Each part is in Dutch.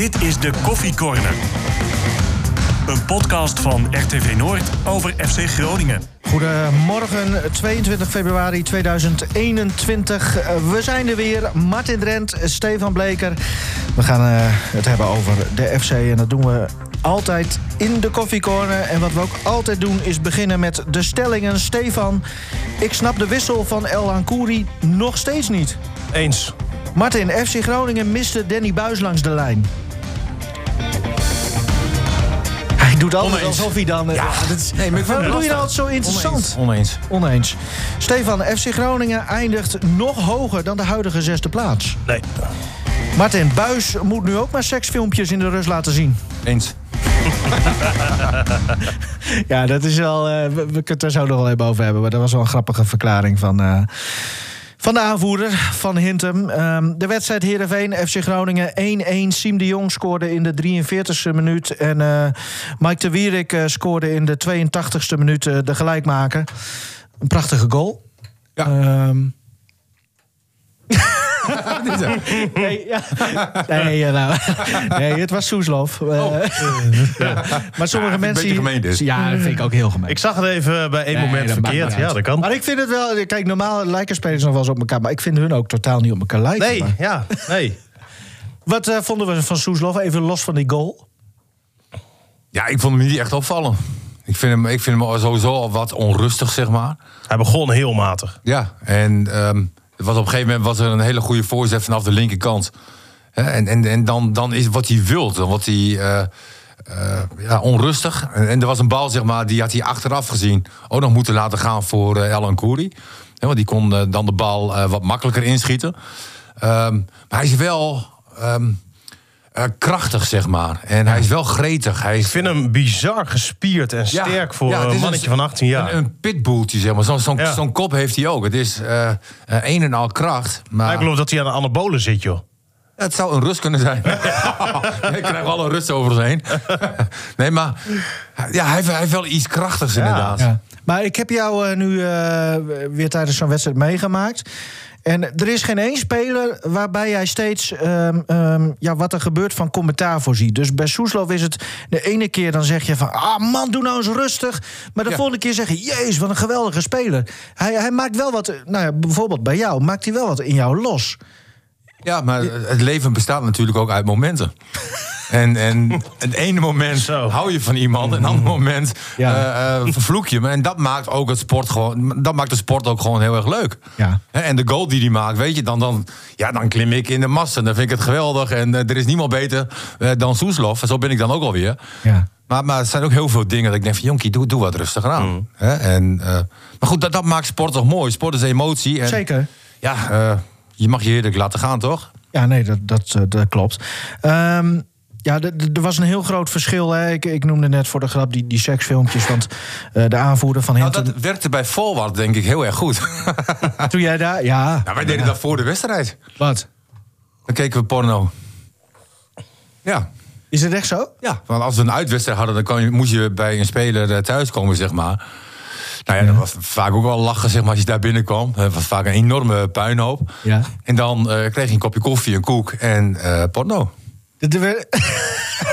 Dit is de Koffie Corner. Een podcast van RTV Noord over FC Groningen. Goedemorgen, 22 februari 2021. Eh, We zijn er weer. Martin Drent, Stefan Bleker. We gaan eh, het hebben over de FC en dat doen we altijd in de koffiecorner. En wat we ook altijd doen is beginnen met de stellingen. Stefan, ik snap de wissel van El Ankouri nog steeds niet. Eens. Martin, FC Groningen miste Danny Buis langs de lijn. Doet Oneens. alsof hij dan... Ja, dat is, Nee, maar waarom doe je nou zo interessant? Oneens. Oneens. Stefan, FC Groningen eindigt nog hoger dan de huidige zesde plaats. Nee. Martin, Buis moet nu ook maar seksfilmpjes in de rust laten zien. Eens. Ja, dat is wel. eh, we, we kunnen het er zo nog wel even over hebben. Maar dat was wel een grappige verklaring van. eh, van de aanvoerder van Hintem. Ehm, de wedstrijd Heerenveen, FC Groningen 1-1. Siem de Jong scoorde in de 43ste minuut. En eh, Mike de Wierik eh, scoorde in de 82ste minuut eh, de gelijkmaker. Een prachtige goal. Ja. Ehm, nee, ja. nee, eh, nou, nee, het was Soeslof. Eh, ja. Maar sommige Ja, mensen. een beetje gemeen dus. Ja, dat vind ik ook heel gemeen. Ik zag het even bij één Nee, moment verkeerd. Ja, dat kan. Maar ik vind het wel. Kijk, normaal lijken spelers nog wel eens op elkaar. Maar ik vind hun ook totaal niet op elkaar lijken. Nee, Maar ja, nee. Wat eh, vonden we van Soeslof? Even los van die goal. Ja, ik vond hem niet echt opvallen. Ik vind hem, ik vind hem sowieso al wat onrustig, zeg maar. Hij begon heel matig. Ja, en ehm, was op een gegeven moment was er een hele goede voorzet vanaf de linkerkant. En, en, en dan, dan is wat hij wilt. Dan wordt hij eh, eh, ja, onrustig. En, er was een bal, zeg maar, die had hij achteraf gezien ook nog moeten laten gaan voor eh El Kouri. Want die kon dan de bal wat makkelijker inschieten. Ehm, maar hij is wel ehm, eh, krachtig, zeg maar. En hij is wel gretig. Hij is, Ik vind hem bizar gespierd en Ja, sterk voor ja, een mannetje van 18 jaar. Een, een pitbulltje, zeg maar. Zo'n Ja. kop heeft hij ook. Het is eh, eh, een en al kracht. Maar ik geloof dat hij aan de anabolen zit, joh. het zou een rust kunnen zijn. Ik krijg wel een rust over ons heen. nee, maar ja, hij, heeft, hij heeft wel iets krachtigs inderdaad. Ja. Maar ik heb jou nu eh, weer tijdens zo'n wedstrijd meegemaakt. En er is geen één speler waarbij jij steeds ehm, ehm, ja, wat er gebeurt van commentaar voorziet. Dus bij Soeslof is het de ene keer dan zeg je van... ah man, doe nou eens rustig. Maar de Ja. volgende keer zeg je... jezus, wat een geweldige speler. Hij, hij maakt wel wat, nou ja, bijvoorbeeld bij jou... maakt hij wel wat in jou los. Ja, maar het leven bestaat natuurlijk ook uit momenten. En, en het ene moment Zo. hou je van iemand, en een ander moment Ja. eh, eh, vervloek je hem. En dat maakt ook het sport gewoon, dat maakt de sport ook gewoon heel erg leuk. Ja. En de goal die hij maakt, weet je, dan, dan, ja, dan klim ik in de mast en dan vind ik het geweldig. En eh, er is niemand beter dan Soeslof. En zo ben ik dan ook alweer. Ja. Maar, maar er zijn ook heel veel dingen dat ik denk van... jonkie, doe, doe wat rustiger aan. Hè? En, maar goed, dat, dat maakt sport toch mooi. Sport is emotie. En, Zeker. Ja, je mag je heerlijk laten gaan, toch? Ja, nee, dat, dat, eh, dat klopt. Ehm, ja, er was een heel groot verschil. Hè. Ik, ik noemde net voor de grap die, die seksfilmpjes. Want eh, de aanvoerder van Nou, Hinton... dat werkte bij Forward denk ik heel erg goed. Toen jij daar... Ja, ja, wij deden dat voor de wedstrijd. wat? Dan keken we porno. Ja. Is het echt zo? Ja, want als we een uitwedstrijd hadden, dan kon je, moest je bij een speler eh, thuiskomen, zeg maar. Nou ja, dat was vaak ook wel lachen, zeg maar, als je daar binnenkwam. Het was vaak een enorme puinhoop. Ja. En dan eh, kreeg je een kopje koffie, een koek en eh, porno. Dat weer-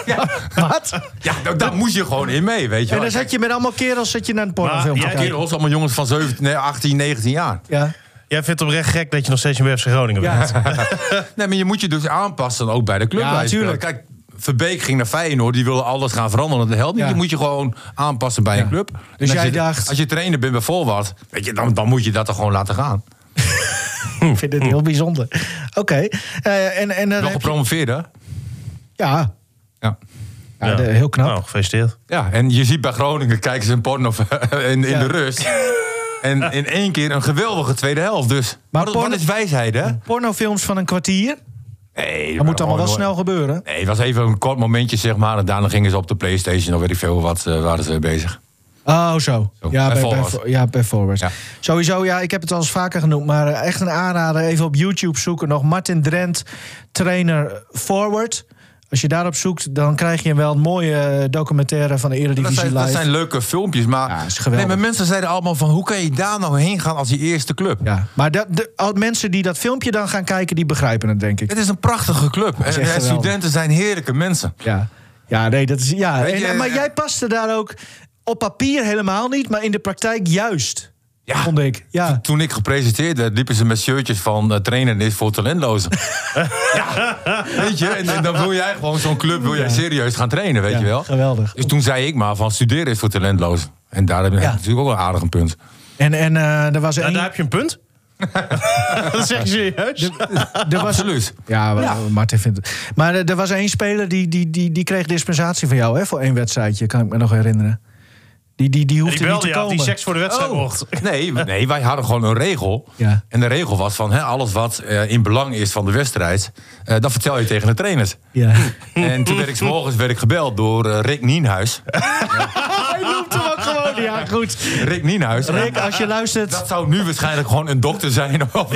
Wat? Ja, nou, daar moest je gewoon in mee, weet je En dan zat je met allemaal kerels zat je naar een pornofilm te kijken. Kerels, allemaal jongens van 17, nee, 18, 19 jaar. Ja. Jij vindt het oprecht gek dat je nog steeds in FC Groningen bent. Nee, maar je moet je dus aanpassen ook bij de club. Ja, bij spelen. tuurlijk. Kijk, Verbeek ging naar Feyenoord, die wilde alles gaan veranderen. Dat helpt niet. Ja. Je moet je gewoon aanpassen bij een club. Als jij je, dacht- Als je trainer bent bij Forward, weet je, dan, dan moet je dat toch gewoon laten gaan. Ik vind het heel bijzonder. Oké. Eh, en, en Nog je- gepromoveerd, hè? Ja, Ja. ja, de- heel knap. Nou, gefeliciteerd. ja, en je ziet bij Groningen, kijken ze een porno in, in Ja. de rust. En in één keer een geweldige tweede helft. Dus Maar wat, porno- wat is wijsheid, hè? Pornofilms van een kwartier. Nee, Dat moet allemaal wel snel gebeuren. Nee, het was even een kort momentje, zeg maar. En daarna gingen ze op de Playstation of weet ik veel wat, eh, waren ze bezig. Oh, zo. Zo, Ja, bij ja, bij Forward. Ja. Sowieso, ja, ik heb het al eens vaker genoemd. Maar eh, echt een aanrader. Even op YouTube zoeken nog. Martin Drent, trainer Forward. Als je daarop zoekt, dan krijg je wel een mooie eh, documentaire van de Dat Eredivisie zijn, dat Live. zijn leuke filmpjes, maar, Ja, is nee, maar mensen zeiden allemaal van... hoe kan je daar nou heen gaan als die eerste club? Ja, maar dat, de, al mensen die dat filmpje dan gaan kijken, die begrijpen het, denk ik. Het is een prachtige club. En, studenten zijn heerlijke mensen. Ja, ja nee, dat is. Ja. En- maar eh, jij paste daar ook op papier helemaal niet, maar in de praktijk juist. Ja. Vond ik. Ja. Toen ik gepresenteerd werd, liepen ze met shirtjes van eh, trainen is voor talentlozen. ja, weet je, en, en dan wil jij gewoon zo'n club, wil jij serieus gaan trainen, weet Ja, je wel. geweldig. Dus toen zei ik maar van studeren is voor talentlozen. En daar heb Ja. natuurlijk ook wel een aardig een punt. En, en eh, er was Nou, een. daar heb je een punt. dat zeg je serieus. Er was, Absoluut. ja, maar- Martin vindt het. Maar er was één speler die, die, die, die kreeg dispensatie van jou hè, voor één wedstrijdje, kan ik me nog herinneren. Die, die, die hoefde Die niet belde te komen. die seks voor de wedstrijd Oh. mocht. Nee, nee, wij hadden gewoon een regel. Ja. En de regel was van hè, alles wat eh, in belang is van de wedstrijd, eh, dat vertel je tegen de trainers. Ja. En toen werd ik 's morgens werd ik gebeld door eh, Rick Nienhuis. Hij noemt hem ook gewoon. Ja, goed. Rick Nienhuis. Rick, als je luistert. Dat zou nu waarschijnlijk gewoon een dokter zijn. Of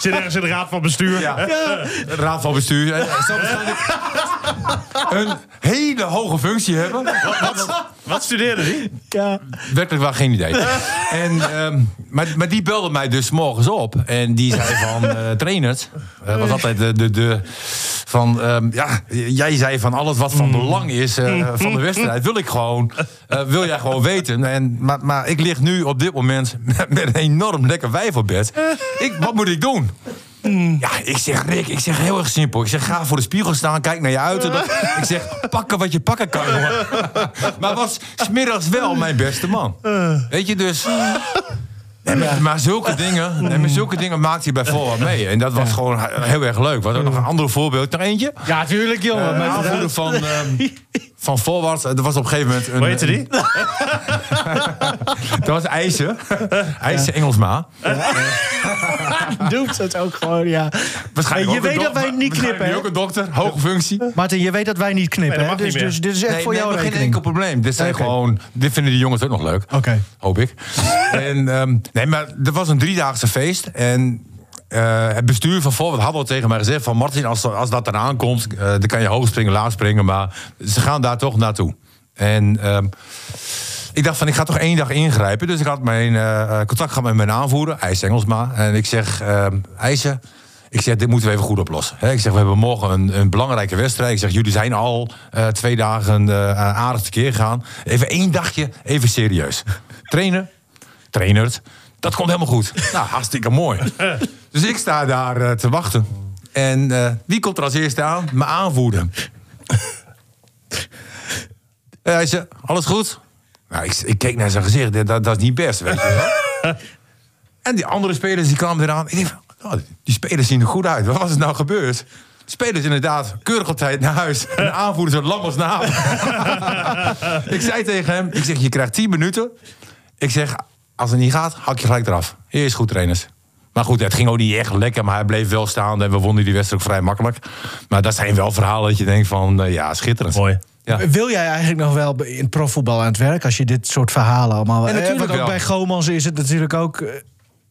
Zit ergens in de raad van bestuur. Ja. Raad van bestuur. Zou waarschijnlijk een hele hoge functie hebben. Wat studeerde die? Ja. Werkelijk waar geen idee. En, ehm, maar, maar die belde mij dus morgens op. En die zei van eh trainers. eh, was altijd de. de, de van, ehm, ja, jij zei van alles wat van belang is eh, van de wedstrijd. Wil ik gewoon. eh, wil jij gewoon weten. En, maar, maar ik lig nu op dit moment met, met een enorm lekker wijf op bed. Ik, wat moet ik doen? Ja, ik zeg Rick, ik zeg heel erg simpel. Ik zeg ga voor de spiegel staan, kijk naar je uiterlijk. Ik zeg pakken wat je pakken kan, jongen. Maar was smiddags wel mijn beste man. Weet je, dus... Nee, maar, maar zulke dingen, nee, maar zulke dingen maakt hij bij voorwaarts mee. En dat was gewoon he- heel erg leuk. Wat ook nog een ander voorbeeld. Nog eentje. Ja, tuurlijk, jongen. Maar aanvoerder van, ehm, van voorwaarts. Er was op een gegeven moment... Een, Hoe heette die? Dat was IJzer. IJzer Engelsma. doet het ook gewoon, ja. Waarschijnlijk je weet dat wij niet knippen, hè? ook een dokter, hoge functie. Martin, je weet dat wij niet knippen, Nee, hè? dat mag Dus, niet dus dit is echt voor nee, jou geen enkel probleem. Dit zijn gewoon, dit vinden die jongens ook nog leuk. Oké. Hoop ik. en, ehm, nee, maar er was een driedaagse feest. En eh, het bestuur van Forward had al tegen mij gezegd... van Martin, als, als dat eraan komt... eh, dan kan je hoog springen, laag springen. Maar ze gaan daar toch naartoe. En... ehm, ik dacht van, ik ga toch één dag ingrijpen. Dus ik had mijn eh, contact gehad met mijn aanvoerder, IJs Engelsma. En ik zeg, ehm IJsje, ik zeg, dit moeten we even goed oplossen. Ik zeg, we hebben morgen een, een belangrijke wedstrijd. Ik zeg, jullie zijn al twee dagen aardig tekeer gegaan. Even één dagje, even serieus. Trainen, trainert, dat komt helemaal goed. Nou, hartstikke mooi. Dus ik sta daar eh, te wachten. En eh, wie komt er als eerste aan? Mijn aanvoerder. Eh, Hij zei, alles goed? Nou, ik, ik keek naar zijn gezicht, dat, dat, dat is niet best, weet je wel. en die andere spelers die kwamen eraan. Ik denk, van, oh, die spelers zien er goed uit. Wat was er nou gebeurd? Spelers inderdaad keurig op tijd naar huis. En de aanvoerder zo lam als naam. ik zei tegen hem, ik zeg, je krijgt 10 minuten. Ik zeg, als het niet gaat, hak je gelijk eraf. Eerst goed, trainers. Maar goed, het ging ook niet echt lekker, maar hij bleef wel staan. En we wonnen die wedstrijd ook vrij makkelijk. Maar dat zijn wel verhalen dat je denkt van, eh, ja, schitterend. Mooi. Ja. Wil jij eigenlijk nog wel in het profvoetbal aan het werk als je dit soort verhalen allemaal... Ja, eh, natuurlijk ook wel. bij Gomans is het natuurlijk ook... eh,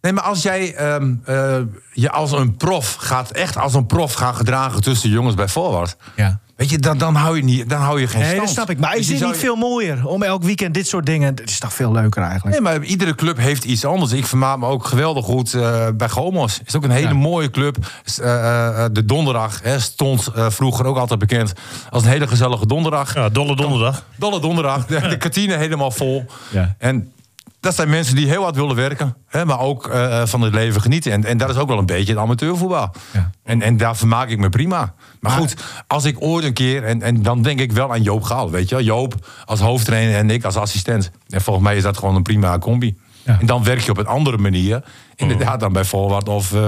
Nee, maar als jij ehm, eh, je als een prof gaat, echt als een prof gaan gedragen tussen jongens bij voorwaarts. Ja. Weet je, dan, dan, hou je niet, dan hou je geen Nee, stand. dat snap ik. Maar Dus is dit zou niet je- veel mooier om elk weekend dit soort dingen... Het is toch veel leuker eigenlijk? Nee, maar iedere club heeft iets anders. Ik vermaak me ook geweldig goed eh, bij Gomos. Is ook een hele Ja. mooie club. Eh, eh, de donderdag hè, stond eh, vroeger ook altijd bekend als een hele gezellige donderdag. Ja, dolle donderdag. Dolle donderdag. De, de kantine helemaal vol. Ja. En dat zijn mensen die heel hard willen werken. Hè, maar ook eh, van het leven genieten. En, en dat is ook wel een beetje het amateurvoetbal. Ja. En, en daar vermaak ik me prima. Maar goed, als ik ooit een keer... En, en dan denk ik wel aan Joop Gaal. Weet je wel? Joop als hoofdtrainer en ik als assistent. En volgens mij is dat gewoon een prima combi. Ja. En dan werk je op een andere manier. Inderdaad dan bij Voorwaard. Of eh,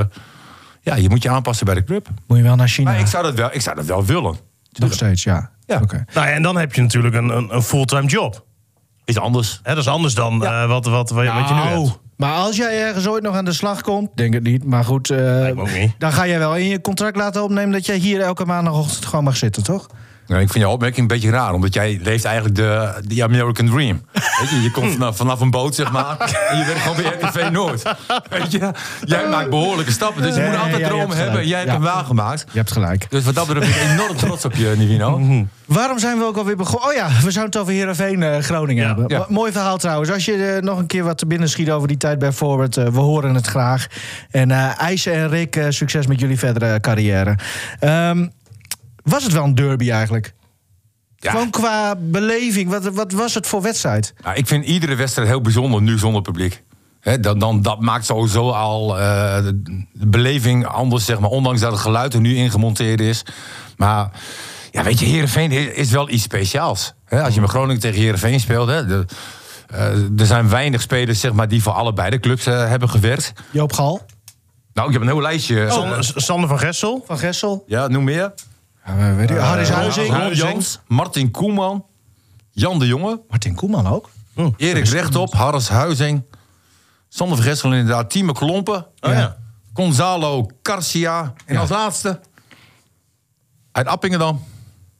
ja, je moet je aanpassen bij de club. Moet je wel naar China? Maar ik zou dat wel, ik zou dat wel willen. Nog steeds, ja. Ja. Oké. Nou ja, en dan heb je natuurlijk een, een, een fulltime job. Is anders. Hè, dat is anders dan eh, wat, wat, wat, je- wat je nu Nou, hebt. Maar als jij ergens ooit nog aan de slag komt, denk het niet. Maar goed, niet. dan ga jij wel in je contract laten opnemen dat jij hier elke maandagochtend gewoon mag zitten, toch? Nou, ik vind jouw opmerking een beetje raar, omdat jij leeft eigenlijk de, de American Dream. Weet je, je komt vanaf, vanaf een boot, zeg maar, en je werkt gewoon bij RTV Noord. Weet je, jij maakt behoorlijke stappen, dus je Ja, moet ja, altijd ja, dromen hebben. En jij hebt gelijk. hem waargemaakt. Je hebt gelijk. Dus wat dat betreft ben ik enorm trots op je, Nivino. Mhm. Waarom zijn we ook alweer begonnen? Oh ja, we zouden het over Heerenveen eh, Groningen Ja. hebben. Ja. Mo- Mooi verhaal trouwens. Als je eh, nog een keer wat te binnen schiet over die tijd bij Forward, eh, we horen het graag. En IJzer en Rick, succes met jullie verdere carrière. Ehm, was het wel een derby eigenlijk? Ja. Gewoon qua beleving, wat, wat was het voor wedstrijd? Nou, ik vind iedere wedstrijd heel bijzonder nu zonder publiek. Hè, dan, dan, dat maakt sowieso al eh, de, beleving anders, zeg maar. Ondanks dat het geluid er nu ingemonteerd is. Maar ja, weet je, Heerenveen is, wel iets speciaals. Hè, als je met Groningen tegen Heerenveen speelt... De, eh, er zijn weinig spelers zeg maar, die voor allebei de clubs eh, hebben gewerkt. Joop Gal Nou, ik heb een heel lijstje. Sander, Sander van Gessel. van Gessel. Ja, noem meer. Ja, weet ik. Harris Huizing. Huizing. Jans, Martin Koeman, Jan de Jonge... Martin Koeman ook. Erik Rechtop, Harris Huizing, Sander van Gessel inderdaad, Tieme Klompen, Oh, ja. Gonzalo Garcia en als laatste uit Appingedam.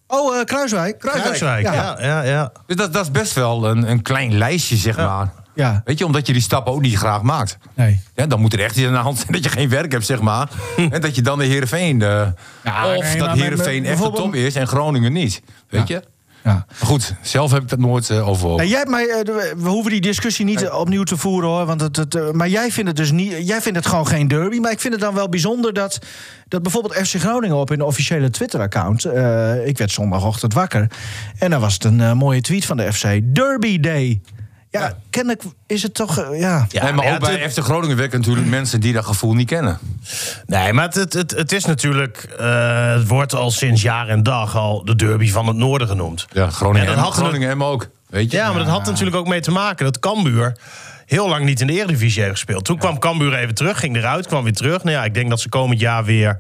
Oh, eh, Kruiswijk. Kruiswijk. Ja. Ja, ja, ja. Dus dat, dat is best wel een, een klein lijstje, zeg maar. Ja, Weet je, omdat je die stappen ook niet graag maakt. nee. Ja, dan moet er echt iets aan de hand zijn dat je geen werk hebt, zeg maar. en dat je dan de Heerenveen... eh Ja, of nee, dat maar Heerenveen echt de top is en Groningen niet. Weet je? Ja. Maar goed, zelf heb ik dat nooit eh overwogen. Nou, jij mij, eh, de- we hoeven die discussie niet opnieuw te voeren hoor. Want het, het, maar jij vindt het dus niet. Jij vindt het gewoon geen derby. Maar ik vind het dan wel bijzonder dat, dat bijvoorbeeld FC Groningen op hun officiële Twitter-account. ik werd zondagochtend wakker. En dan was het een mooie tweet van de FC. Derby Day. Ja, kennelijk is het toch. eh, ja. Ja, nee, maar ja, ook bij het- FC Groningen werken natuurlijk mensen die dat gevoel niet kennen. Nee, maar het, het, het, het is natuurlijk... eh, het wordt al sinds jaar en dag al de derby van het noorden genoemd. Ja, Groningen, En dat had Groningen hem ook. Weet je? Ja, maar dat had natuurlijk ook mee te maken dat Cambuur heel lang niet in de Eredivisie heeft gespeeld. Toen kwam Cambuur even terug, ging eruit, kwam weer terug. Nou ja, ik denk dat ze komend jaar weer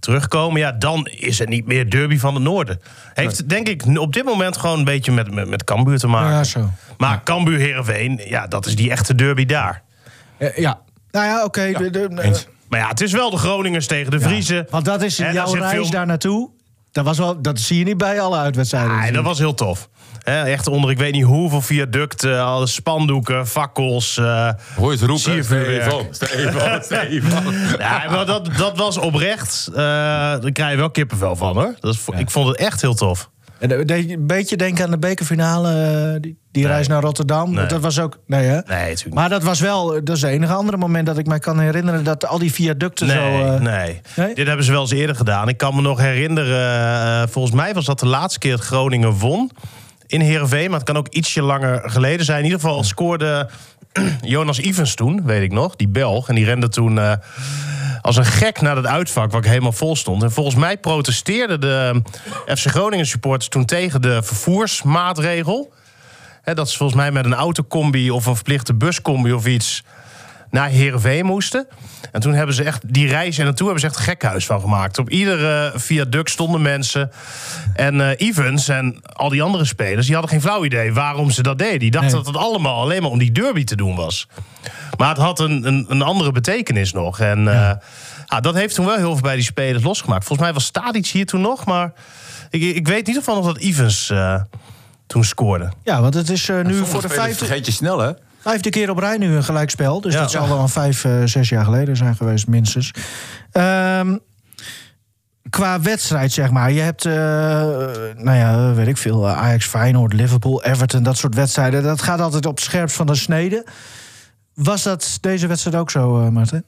terugkomen. Ja, dan is het niet meer derby van het noorden. Heeft denk ik op dit moment gewoon een beetje met, met, met Cambuur te maken. Ja, zo. Maar Cambuur Heerenveen, ja, dat is die echte derby daar. Ja. Nou ja, oké. de- de-. Maar ja, het is wel de Groningers tegen de Vriezen. Want dat is jouw reis veel- daar naartoe. Dat, was wel, dat zie je niet bij alle uitwedstrijden. Nee, dat was heel tof. Hè, echt onder, ik weet niet hoeveel viaducten, alle spandoeken, fakkels. eh, Hoor je het roepen? Stefan, Stefan, Stefan. Ja, maar dat, dat was oprecht. eh daar krijg je wel kippenvel van hoor. Dat is, Ik vond het echt heel tof. En eh, deed je een beetje denken aan de bekerfinale, eh, die, die reis naar Rotterdam. Nee. Dat was ook. Nee, hè? Nee, natuurlijk niet. Maar dat was wel. Dat is het enige andere moment dat ik mij kan herinneren dat al die viaducten Nee, zo. eh, nee. nee? Dit hebben ze wel eens eerder gedaan. Ik kan me nog herinneren, eh, volgens mij was dat de laatste keer dat Groningen won in Heerenveen. Maar het kan ook ietsje langer geleden zijn. In ieder geval scoorde Jonas Ivens toen, weet ik nog, die Belg. En die rende toen eh, als een gek naar het uitvak waar ik helemaal vol stond. En volgens mij protesteerden de FC Groningen supporters toen tegen de vervoersmaatregel. Dat ze volgens mij met een autocombi of een verplichte buscombi of iets naar Heerenveen moesten. En toen hebben ze echt die reis en naartoe hebben ze echt een gekhuis van gemaakt. Op iedere viaduct stonden mensen. En eh Evans en al die andere spelers, die hadden geen flauw idee waarom ze dat deden. Die dachten Nee. dat het allemaal alleen maar om die derby te doen was. Maar het had een, een, een andere betekenis nog. En eh, ja, dat heeft toen wel heel veel bij die spelers losgemaakt. Volgens mij was Stadic hier toen nog, maar ik, ik weet niet of nog dat Evans eh, toen scoorde. Ja, want het is nu voor de spelers vijfde, vergeet je snel, hè? Vijfde keer op rij nu een gelijkspel. Dus Ja. dat zal wel een vijf, eh, zes jaar geleden zijn geweest, minstens. Ehm, qua wedstrijd, zeg maar. Je hebt, eh, nou ja, weet ik veel, eh, Ajax, Feyenoord, Liverpool, Everton, dat soort wedstrijden. Dat gaat altijd op het scherpst van de snede. Was dat deze wedstrijd ook zo, Martin?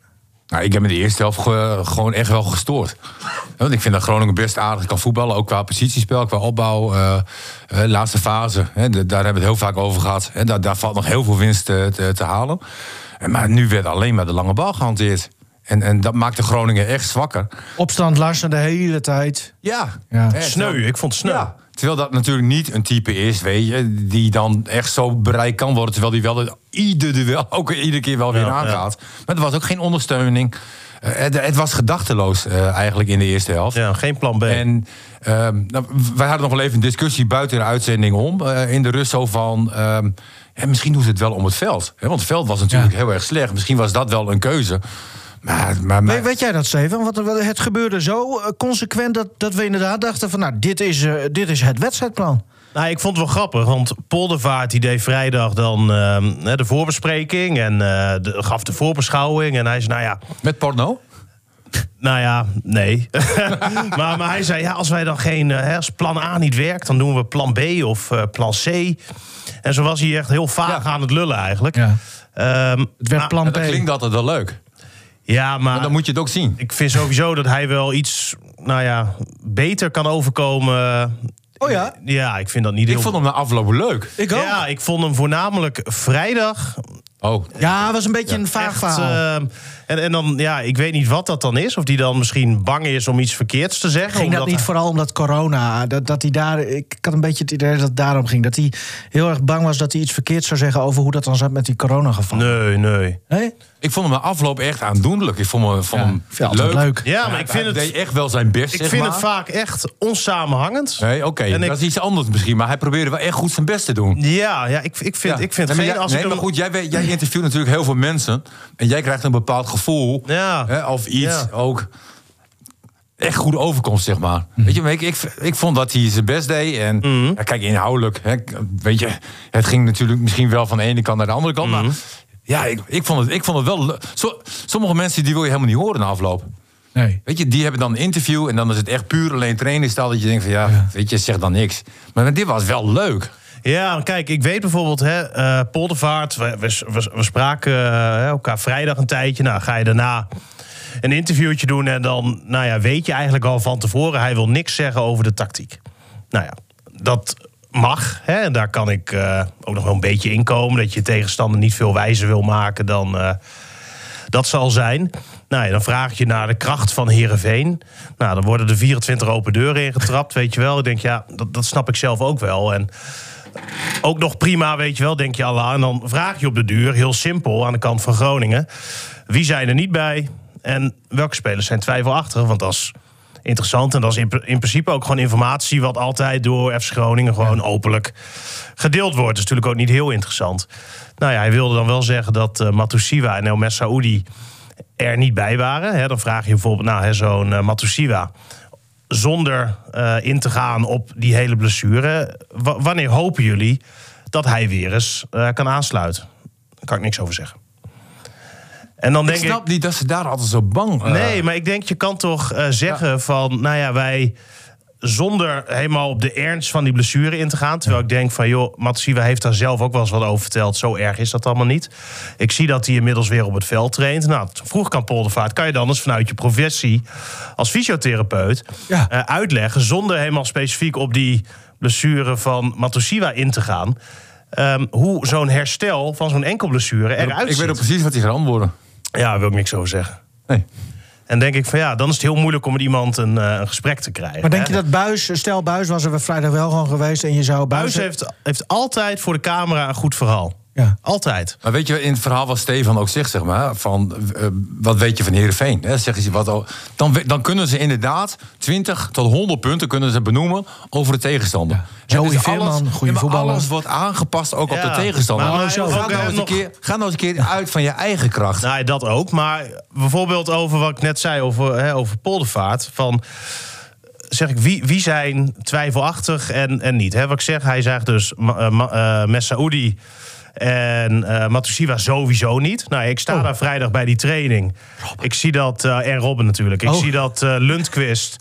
Nou, ik heb me de eerste helft ge- gewoon echt wel gestoord. Want ik vind dat Groningen best aardig kan voetballen. Ook qua positiespel, qua opbouw. eh, eh, laatste fase, hè, daar hebben we het heel vaak over gehad. En daar, daar valt nog heel veel winst te, te, te halen. En, maar nu werd alleen maar de lange bal gehanteerd. En, en dat maakte Groningen echt zwakker. Opstand Larsen de hele tijd. Ja. Ja. Sneu, ik vond het sneu. Ja. Terwijl dat natuurlijk niet een type is, weet je, die dan echt zo bereikt kan worden. Terwijl die wel de, ieder duel ook iedere keer wel weer Ja, aangaat. Maar er was ook geen ondersteuning. Eh, het, het was gedachteloos eh, eigenlijk in de eerste helft. Ja, geen plan B. En ehm, nou, wij hadden nog wel even een discussie buiten de uitzending om. eh, in de rust zo van. ehm, misschien doen ze het wel om het veld. Hè, want het veld was natuurlijk Ja. heel erg slecht. Misschien was dat wel een keuze. Maar, maar, maar- Weet, weet jij dat, Steven? Want het gebeurde zo eh, consequent dat, dat we inderdaad dachten van... nou, dit is, eh, dit is het wedstrijdplan. Nou, ik vond het wel grappig, want Poldervaart die deed vrijdag dan ehm, hè, de voorbespreking en eh, de, gaf de voorbeschouwing. En hij zei, nou ja, met porno? nou ja, nee. maar, maar hij zei, ja, als wij dan geen, hè, als plan A niet werkt, dan doen we plan B of eh, plan C. En zo was hij echt heel vaag Ja. aan het lullen eigenlijk. Ja. Ehm, Het werd maar- plan dat klinkt altijd wel leuk. Ja, maar, Maar dan moet je het ook zien. ik vind sowieso dat hij wel iets, nou ja, beter kan overkomen. Oh ja? Ja, ik vind dat niet Ik heel... vond hem na afloop leuk. Ik ook. Ja, ik vond hem voornamelijk vrijdag Oh, Ja, het was een beetje een vaag echt, verhaal. eh, en, en dan, ja, ik weet niet wat dat dan is. Of die dan misschien bang is om iets verkeerds te zeggen. Ging dat niet hij- vooral omdat corona, dat, dat hij daar... Ik had een beetje het idee dat het daarom ging. Dat hij heel erg bang was dat hij iets verkeerds zou zeggen... over hoe dat dan zat met die coronagevallen. Nee, nee. Nee? Ik vond hem afloop echt aandoenlijk. Ik vond hem, vond Ja, hem ik vind het altijd leuk. leuk. Ja, maar ik vind hij het, deed echt wel zijn best, ik zeg vind maar. het vaak echt onsamenhangend. Nee, oké, ik- dat is iets anders misschien. Maar hij probeerde wel echt goed zijn best te doen. Ja, ja ik, ik vind, Ja. ik vind nee, maar geen... jij- als nee, ik maar goed, jij, weet- jij interviewt natuurlijk heel veel mensen. En jij krijgt een bepaald gevoel. Ja. Hè, of iets Ja. ook echt goede overkomst, zeg maar. Weet je, maar ik, ik, ik vond dat hij zijn best deed. En Mhm. ja, kijk, inhoudelijk, hè, weet je, het ging natuurlijk misschien wel van de ene kant naar de andere kant. Mhm. Maar ja, ik, ik, vond het, ik vond het wel. Zo, sommige mensen die wil je helemaal niet horen na afloop. Nee. Weet je, die hebben dan een interview en dan is het echt puur alleen trainingstaal. Dat je denkt van ja, weet je, zeg dan niks. Maar dit was wel leuk. Ja, kijk, ik weet bijvoorbeeld, hè, eh Poldervaart, we, we, we, we spraken eh, elkaar vrijdag een tijdje. Nou, ga je daarna een interviewtje doen en dan nou ja, weet je eigenlijk al van tevoren... hij wil niks zeggen over de tactiek. Nou ja, dat mag. Hè, en daar kan ik eh, ook nog wel een beetje inkomen... dat je tegenstander niet veel wijzer wil maken dan eh, dat zal zijn. Nou ja, dan vraag je naar de kracht van Herenveen. Nou, dan worden er 24 open deuren ingetrapt, weet je wel. Ik denk, ja, dat, dat snap ik zelf ook wel. En ook nog prima, weet je wel, denk je Allah. En dan vraag je op de duur, heel simpel, aan de kant van Groningen... wie zijn er niet bij en welke spelers zijn twijfelachtig? Want is interessant en dat is in, in principe ook gewoon informatie... wat altijd door FC Groningen gewoon openlijk gedeeld wordt. Dat is natuurlijk ook niet heel interessant. Nou ja, hij wilde dan wel zeggen dat uh, Matusiwa en El Messaoudi er niet bij waren. Dan vraag je bijvoorbeeld, nou, zo'n uh, Matusiwa zonder uh, in te gaan op die hele blessure. W wanneer hopen jullie dat hij weer eens uh, kan aansluiten? Daar kan ik niks over zeggen. En dan denk ik snap ik, niet dat ze daar altijd zo bang uh, Nee, maar ik denk, je kan toch uh, zeggen ja. van... nou ja, wij zonder helemaal op de ernst van die blessure in te gaan. Terwijl ik denk van, joh, Matsiwa heeft daar zelf ook wel eens wat over verteld. Zo erg is dat allemaal niet. Ik zie dat hij inmiddels weer op het veld traint. Nou, vroeg kan Poldervaart, kan je dan eens vanuit je professie als fysiotherapeut ja. uh, uitleggen... zonder helemaal specifiek op die blessure van Matosiwa in te gaan... Um, hoe zo'n herstel van zo'n enkelblessure eruit ziet. Ik weet ook precies wat hij gaat antwoorden. Ja, daar wil ik niks over zeggen. Nee. En denk ik van ja, dan is het heel moeilijk om met iemand een, uh, een gesprek te krijgen. Maar denk hè? je dat Buis, stel Buis was er vrijdag wel gewoon geweest en je zou Buis... Buis heeft, heeft altijd voor de camera een goed verhaal. Ja. Altijd. Maar weet je, in het verhaal wat Stefan ook zegt, zeg maar, van uh, wat weet je van Heerenveen? Hè? Zeggen ze wat, dan, dan kunnen ze inderdaad 20 tot 100 punten kunnen ze benoemen over de tegenstander. Ja. Joey dus Veerman, goede ja, voetballer. Alles wordt aangepast ook ja. op de tegenstander. Maar, maar, maar ga, nou eens een keer, ga nou eens een keer uit van je eigen kracht. Nou, dat ook. Maar bijvoorbeeld over wat ik net zei over, hè, over Poldervaart. Van, zeg ik, wie, wie zijn twijfelachtig en, en niet? Hè? Wat ik zeg, hij zegt dus uh, uh, Messaoudi en uh, Matusiwa sowieso niet. Nou, ik sta oh. daar vrijdag bij die training. Ik zie dat, uh, en Robben natuurlijk. Ik oh. zie dat uh, Lundqvist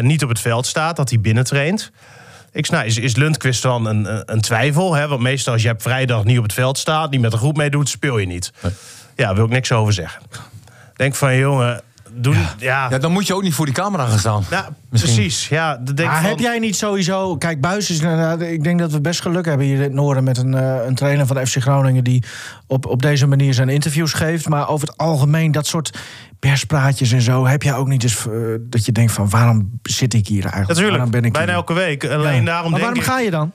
niet op het veld staat, dat hij binnen traint. Ik, nou, is, is Lundqvist dan een, een, twijfel? Hè? Want meestal als je op vrijdag niet op het veld staat... niet met een groep meedoet, speel je niet. Nee. Ja, daar wil ik niks over zeggen. Denk van, jongen... Doen, ja. Ja. ja. dan moet je ook niet voor die camera gaan staan. Ja, precies. Ja, denk maar van... heb jij niet sowieso... Kijk, Buis is inderdaad... Ik denk dat we best geluk hebben hier in het noorden... met een, uh, een trainer van de FC Groningen... die op, op deze manier zijn interviews geeft. Maar over het algemeen, dat soort perspraatjes en zo... heb jij ook niet eens uh, dat je denkt van... waarom zit ik hier eigenlijk? Natuurlijk, waarom ben ik bijna hier? elke week. Alleen ja. daarom maar denk waarom ik... ga je dan?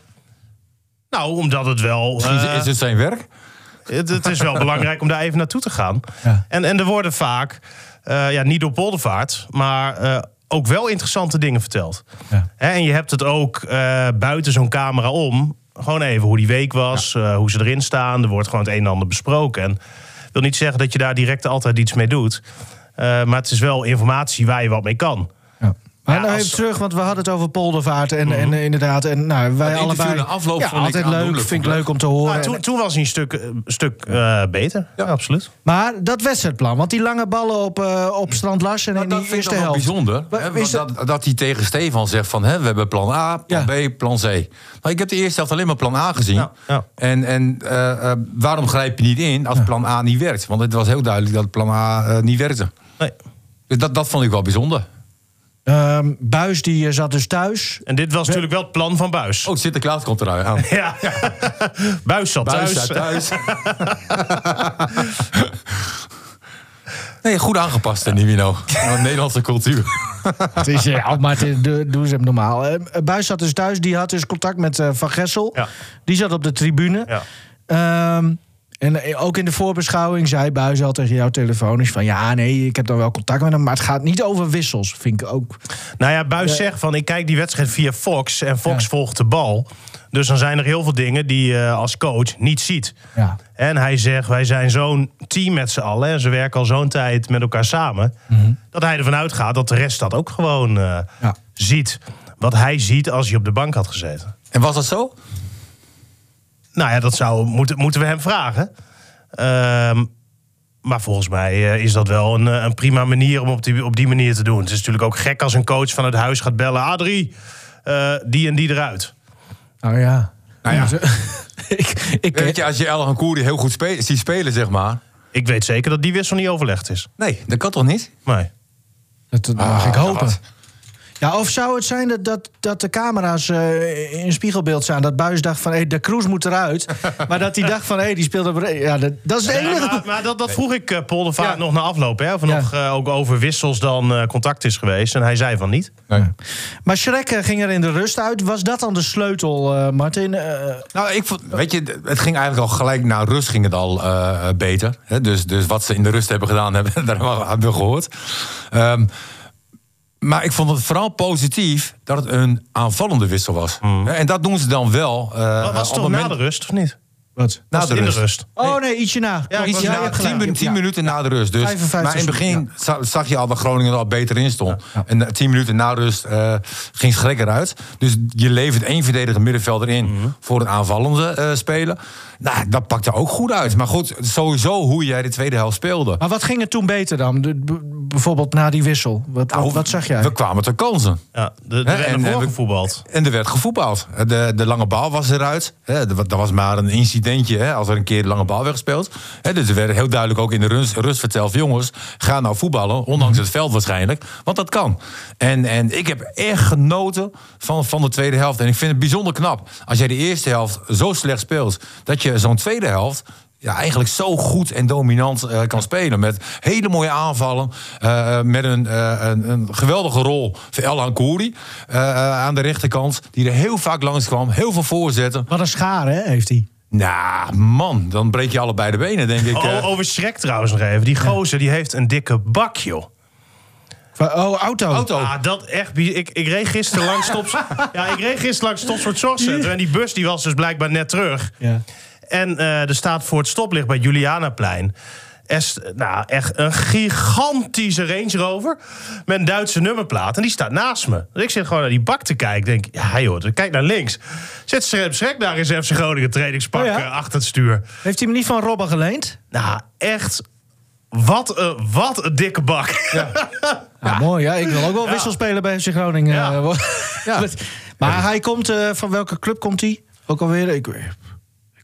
Nou, omdat het wel... Uh, is het zijn werk? Het, het is wel belangrijk om daar even naartoe te gaan. Ja. En, en er worden vaak... Uh, ja, niet door Poldervaart, maar uh, ook wel interessante dingen verteld. Ja. Hè, en je hebt het ook uh, buiten zo'n camera om. Gewoon even hoe die week was, ja. hoe ze erin staan. Er wordt gewoon het een en ander besproken. En wil niet zeggen dat je daar direct altijd iets mee doet. Eh, maar het is wel informatie waar je wat mee kan. Maar Ja, nou even terug, want we hadden het over poldervaart. En, en eh, inderdaad, en nou, wij allebei... afloop ja, vond ik altijd leuk, vind ik leuk om te horen. Maar toen, En- toen was hij een stuk, een stuk eh, beter. Ja, absoluut. maar dat wedstrijdplan, want die lange ballen op, eh, op Strand Larsen Nou, in dat die vind ik eerste helft. bijzonder. Hè, is dat, dat hij tegen Stefan zegt van... Hè, we hebben plan A, plan Ja. B, plan C. Nou, ik heb de eerste helft alleen maar plan A gezien. Ja, ja. En, en eh, eh, waarom grijp je niet in als plan A niet werkt? Want het was heel duidelijk dat plan A eh, niet werkte. Nee. Dus dat, dat vond ik wel bijzonder. Ehm, Buis die eh, zat dus thuis. En dit was natuurlijk wel het plan van Buis. Oh, Sinterklaas komt eruit aan. Ja. Buis zat Buis thuis. thuis. nee, goed aangepast, hè, Nivino. Aan de Nederlandse cultuur. Het is, ja, maar het is- doe, doe ze hem normaal. Eh, Buis zat dus thuis, die had dus contact met eh, Van Gessel. Ja. Die zat op de tribune. Ja. Ehm, en eh, ook in de voorbeschouwing zei Buis al tegen jou telefonisch van... ja, nee, ik heb dan wel contact met hem, maar het gaat niet over wissels. Vind ik ook. Nou ja, Buis Ja. zegt van ik kijk die wedstrijd via Fox en Fox Ja. volgt de bal. Dus dan zijn er heel veel dingen die je als coach niet ziet. Ja. En hij zegt, wij zijn zo'n team met z'n allen... en ze werken al zo'n tijd met elkaar samen... dat hij ervan uitgaat dat de rest dat ook gewoon eh, Ja. ziet. Wat hij ziet als hij op de bank had gezeten. En was dat zo? Nou ja, dat zou, moeten, moeten we hem vragen. Ehm, maar volgens mij eh, is dat wel een, eh, een prima manier om op die, op die manier te doen. Het is natuurlijk ook gek als een coach van het huis gaat bellen... Adrie, eh, die en die eruit. Nou ja. Nou ja. ik, ik, Weet je, als je El Hankouri heel goed spe ziet spelen, zeg maar. Ik weet zeker dat die wissel niet overlegd is. Nee, dat kan toch niet? Nee. dat, dat mag Ah, ik hopen. Ja, of zou het zijn dat, dat, dat de camera's eh, in spiegelbeeld staan? Dat Buis dacht van, hé, de Kroes moet eruit. maar dat hij dacht van, hé, die speelt op... Ja, dat, dat is het enige. Ja, maar, maar dat, dat vroeg ik eh, Paul de Vaart Ja. nog na afloop. Hè, of er Ja. nog eh, ook over wissels dan eh, contact is geweest. En hij zei van niet. Nee. Maar Schrek ging er in de rust uit. Was dat dan de sleutel, eh, Martin? Eh, Nou, ik vond, weet je, het ging eigenlijk al gelijk na rust ging het al beter. Hè? Dus, dus wat ze in de rust hebben gedaan, hebben, daar hebben we gehoord. Ehm, maar ik vond het vooral positief dat het een aanvallende wissel was. Hè, En dat doen ze dan wel. eh, Wat was op het toch het na de rust, of niet? wat? na de rust. de rust. Oh nee, ietsje na. Ja, Klopt, iets je na, tien, minuten, tien Ja. minuten na de rust. Dus, 55 maar in het begin zag je al dat Groningen er al beter in stond. En tien minuten na rust eh, ging Schrek eruit. Dus je levert één verdediger middenvelder in Mhm. voor een aanvallende eh speler. Nou, dat pakte ook goed uit. Maar goed, sowieso hoe jij de tweede helft speelde. Maar wat ging er toen beter dan? De- bijvoorbeeld na die wissel. Wat, wat, Nou, wat zag jij? We kwamen te kansen. Ja, de, de en- gevoetbald. En er werd gevoetbald. De, de lange bal was eruit. Er dat was maar een incidentje hè, als er een keer de lange bal werd gespeeld. Hè, dus er werd heel duidelijk ook in de rust, rust verteld... jongens, ga nou voetballen, ondanks het veld waarschijnlijk. Want dat kan. En, en ik heb echt genoten van, van de tweede helft. En ik vind het bijzonder knap. Als jij de eerste helft zo slecht speelt... dat je zo'n tweede helft ja, eigenlijk zo goed en dominant eh, kan spelen. Met hele mooie aanvallen. eh, met een, eh, een, een geweldige rol voor El Hankouri aan de rechterkant. Die er heel vaak langs kwam. Heel veel voorzetten. Wat een schaar, hè, heeft hij. Nou, man, dan breek je allebei de benen, denk ik. eh. O- over Schrek trouwens nog even. Die gozer die heeft een dikke bak, joh. Oh, auto. Auto. Ah, dat echt. Ik, ik reed gisteren langs Stops. ja, ik reed gisteren langs Stopsoort Zorgcentrum. En die bus die was dus blijkbaar net terug. Ja. En eh, er staat voor het stoplicht bij Julianaplein. Est, nou, echt een gigantische Range Rover. Met een Duitse nummerplaat. En die staat naast me. Dus ik zit gewoon naar die bak te kijken. Ik denk, ja joh, dan kijk naar links. Zet Schrek Schrek daar in zijn FC Groningen trainingspak Oh ja? eh, achter het stuur. Heeft hij hem niet van Robben geleend? Nou, echt. Wat een, wat een dikke bak. Ja, mooi. Ja, ik wil ook wel wissel spelen bij FC Groningen. Ja. Eh, Ja. maar hij komt, eh, van welke club komt hij? Ook alweer? Ik, ik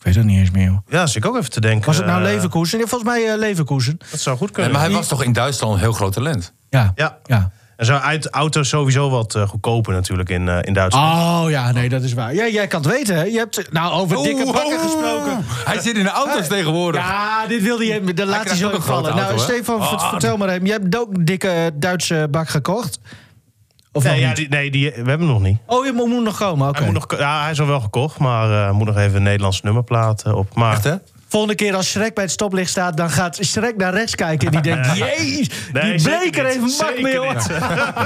weet het niet eens meer. joh. Ja, zit ik ook even te denken. Was het nou eh, Leverkusen? Ja, volgens mij eh, Leverkusen. Dat zou goed Nee, kunnen. maar hij was toch in Duitsland een heel groot talent? Ja. Ja. ja. En zo uit auto's sowieso wat eh, goedkoper natuurlijk in, in Duitsland. Oh ja, nee, dat is waar. Ja, jij kan het weten, hè? Je hebt nou over dikke Oeh, bakken oeh. gesproken. Hij zit in de auto's tegenwoordig. Ja, dit wilde je, dat laat hij zo ook vallen. Nou? Stefan, vert- vertel maar even. Je hebt ook een dikke Duitse bak gekocht? Of nee, ja, die, nee die, we hebben hem nog niet. Oh, je moet, nog komen, oké. Hij, moet nog, ja, hij is al wel gekocht, maar eh moet nog even een Nederlands nummerplaat op. Maar Echt, hè? Volgende keer als Shrek bij het stoplicht staat, dan gaat Shrek naar rechts kijken. En die denkt, jee, Nee, die niet. heeft een Zeker bakmeel. niet.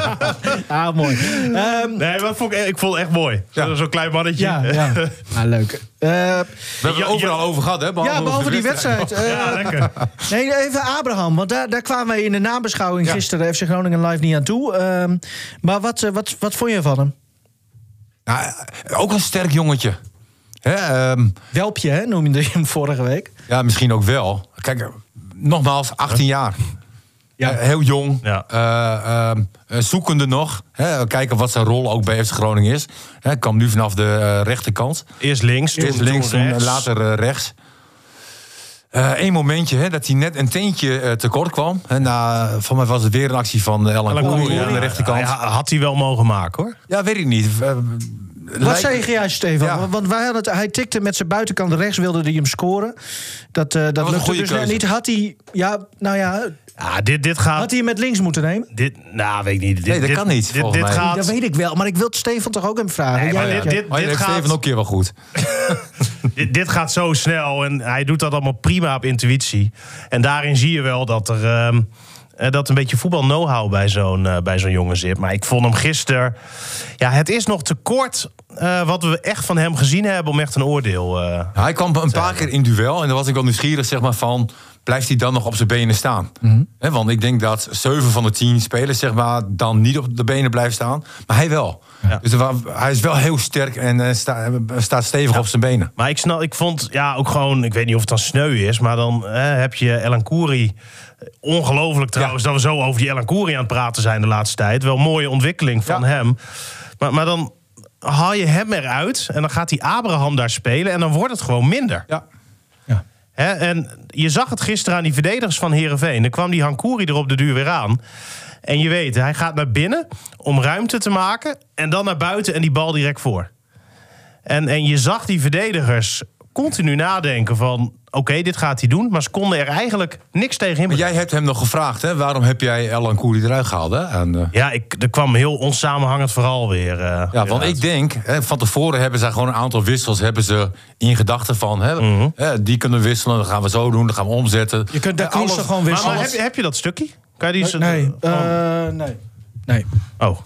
ah, mooi. Ehm, Nee, maar vond ik, ik vond het echt mooi. Ja. Zo'n klein mannetje. ja, ja. Ah, leuk. Eh, We hebben het overal over gehad, hè? ja, behalve die wedstrijd. Eh, Ja, lekker. nee, even Abraham. Want daar, daar kwamen wij in de nabeschouwing Ja. gisteren FC Groningen live niet aan toe. Ehm, maar wat, eh, wat, wat vond je van hem? Nou, ook een sterk jongetje. Hè, ehm, Welpje, hè, noemde je hem vorige week. ja, misschien ook wel. Kijk, nogmaals, 18 jaar. Ja. Eh, heel jong. Ja. Eh, ehm, eh, zoekende nog. Hè, kijken wat zijn rol ook bij FC Groningen is. Hij kwam nu vanaf de rechterkant. Eerst links, toen, Eerst links, toen rechts. later eh, rechts. Eén momentje hè, dat hij net een teentje tekort kwam. En na, voor mij was het weer een actie van Ellen aan de rechterkant. Ja, had hij wel mogen maken, hoor. Ja, weet ik niet. Wat lijkt- zei je juist, Stefan? Ja. Want wij hadden het, hij tikte met zijn buitenkant rechts, wilde hij hem scoren. Dat, eh, dat, was een lukte goede dus keuze. niet. Had hij, ja, nou ja, Ja, dit, dit gaat... had hij hem met links moeten nemen? Dit, nou, weet ik niet. Dit, Nee, dat dit- kan niet, Dit, dit mij. gaat... Dat weet ik wel, maar ik wil Stefan toch ook hem vragen. Nee, maar Jij- dit- jij- dit- Oh, gaat- Steven ook een keer wel goed. dit, dit gaat zo snel en hij doet dat allemaal prima op intuïtie. En daarin zie je wel dat er ehm, eh, dat een beetje voetbal know-how bij zo'n eh, bij zo'n jongen zit. Maar ik vond hem gisteren. Ja, het is nog te kort eh, wat we echt van hem gezien hebben om echt een oordeel. eh, Ja, hij kwam een paar keer in duel en dan was ik wel nieuwsgierig zeg maar, van... blijft hij dan nog op zijn benen staan? Hè, want ik denk dat zeven van de tien spelers zeg maar, dan niet op de benen blijven staan. Maar hij wel. Ja. Dus hij is wel heel sterk en eh, sta- eh, staat stevig op zijn benen. Maar ik snap, ik vond ja ook gewoon, ik weet niet of het dan sneu is, maar dan hè, heb je Elan Kouri. Ongelooflijk trouwens dat we zo over die Elan Kouri aan het praten zijn de laatste tijd. Wel een mooie ontwikkeling van Ja. hem. Maar, maar dan haal je hem eruit en dan gaat die Abraham daar spelen en dan wordt het gewoon minder. Ja. Hè, en je zag het gisteren aan die verdedigers van Herenveen. Dan kwam die Hankouri er op de duur weer aan. En je weet, hij gaat naar binnen om ruimte te maken. En dan naar buiten en die bal direct voor. En, en je zag die verdedigers continu nadenken van... oké, dit gaat hij doen. Maar ze konden er eigenlijk niks tegen in. Maar jij hebt hem nog gevraagd, hè? waarom heb jij Elan Koeri eruit gehaald? Hè? En, eh, Ja, ik, er kwam heel onsamenhangend verhaal weer. eh, Ja, want uit. ik denk, hè, van tevoren hebben ze gewoon een aantal wissels hebben ze in gedachten van. Hè, Mhm. hè, die kunnen wisselen, dat gaan we zo doen, dat gaan we omzetten. Je kunt Kroes alles- gewoon Maar, wisselen? maar heb, je- heb je dat stukje? Kan je die zo- nee, oh. eh, nee. Nee. oh.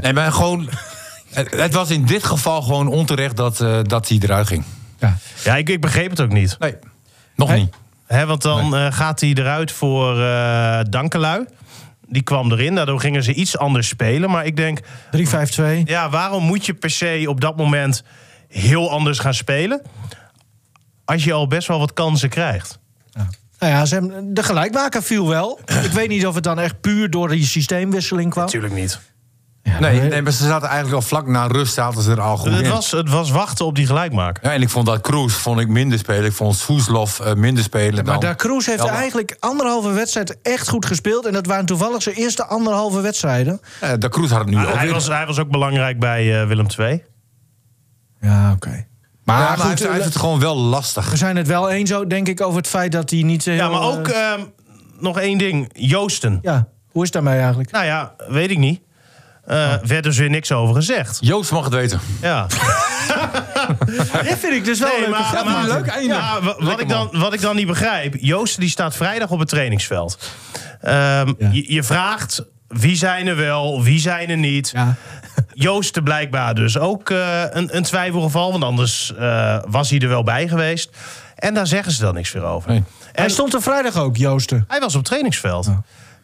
Nee, maar gewoon. Het, het was in dit geval gewoon onterecht dat, eh, dat hij eruit ging. Ja. Ja, ik, ik begreep het ook niet. Nee, nog niet. Hè, want dan eh, gaat hij eruit voor eh Dankelui. Die kwam erin, daardoor gingen ze iets anders spelen. Maar ik denk, 3-5-2. ja, waarom moet je per se op dat moment heel anders gaan spelen? Als je al best wel wat kansen krijgt. Nou ja, ze hebben, de gelijkmaker viel wel. Ik weet niet of het dan echt puur door die systeemwisseling kwam. Natuurlijk niet. Ja, Nee, maar- nee, maar ze zaten eigenlijk al vlak na rust zaten ze er al goed Het in. was, het was wachten op die gelijkmaker. Ja, en ik vond dat Kroes vond ik minder spelen. Ik vond Soeslof eh, minder spelen Maar dan... daar Kroes heeft Ja, eigenlijk anderhalve wedstrijd echt goed gespeeld. En dat waren toevallig zijn eerste anderhalve wedstrijden. Eh, de Kroes had het nu ook hij, weer. was, hij was ook belangrijk bij eh, Willem II. Ja, oké. Maar, Ja, maar hij goed, heeft- hij heeft het gewoon wel lastig. we zijn het wel eens, zo, denk ik, over het feit dat hij niet... Ja, maar ook eh, ehm, nog één ding. Joosten. ja, hoe is het daarmee eigenlijk? Nou ja, weet ik niet. Eh werd dus weer niks over gezegd. Joost mag het weten. Ja. Dit vind ik dus wel Nee, een maar, leuk einde. Ja, wa- wat, Lekker, ik dan, wat ik dan niet begrijp. Joost die staat vrijdag op het trainingsveld. Ehm, Ja. je, je vraagt wie zijn er wel, wie zijn er niet. Ja. Joost blijkbaar dus ook eh, een, een twijfelgeval. Want anders eh, was hij er wel bij geweest. En daar zeggen ze dan niks meer over. Nee. En Hij stond er vrijdag ook, Joosten. hij was op het trainingsveld.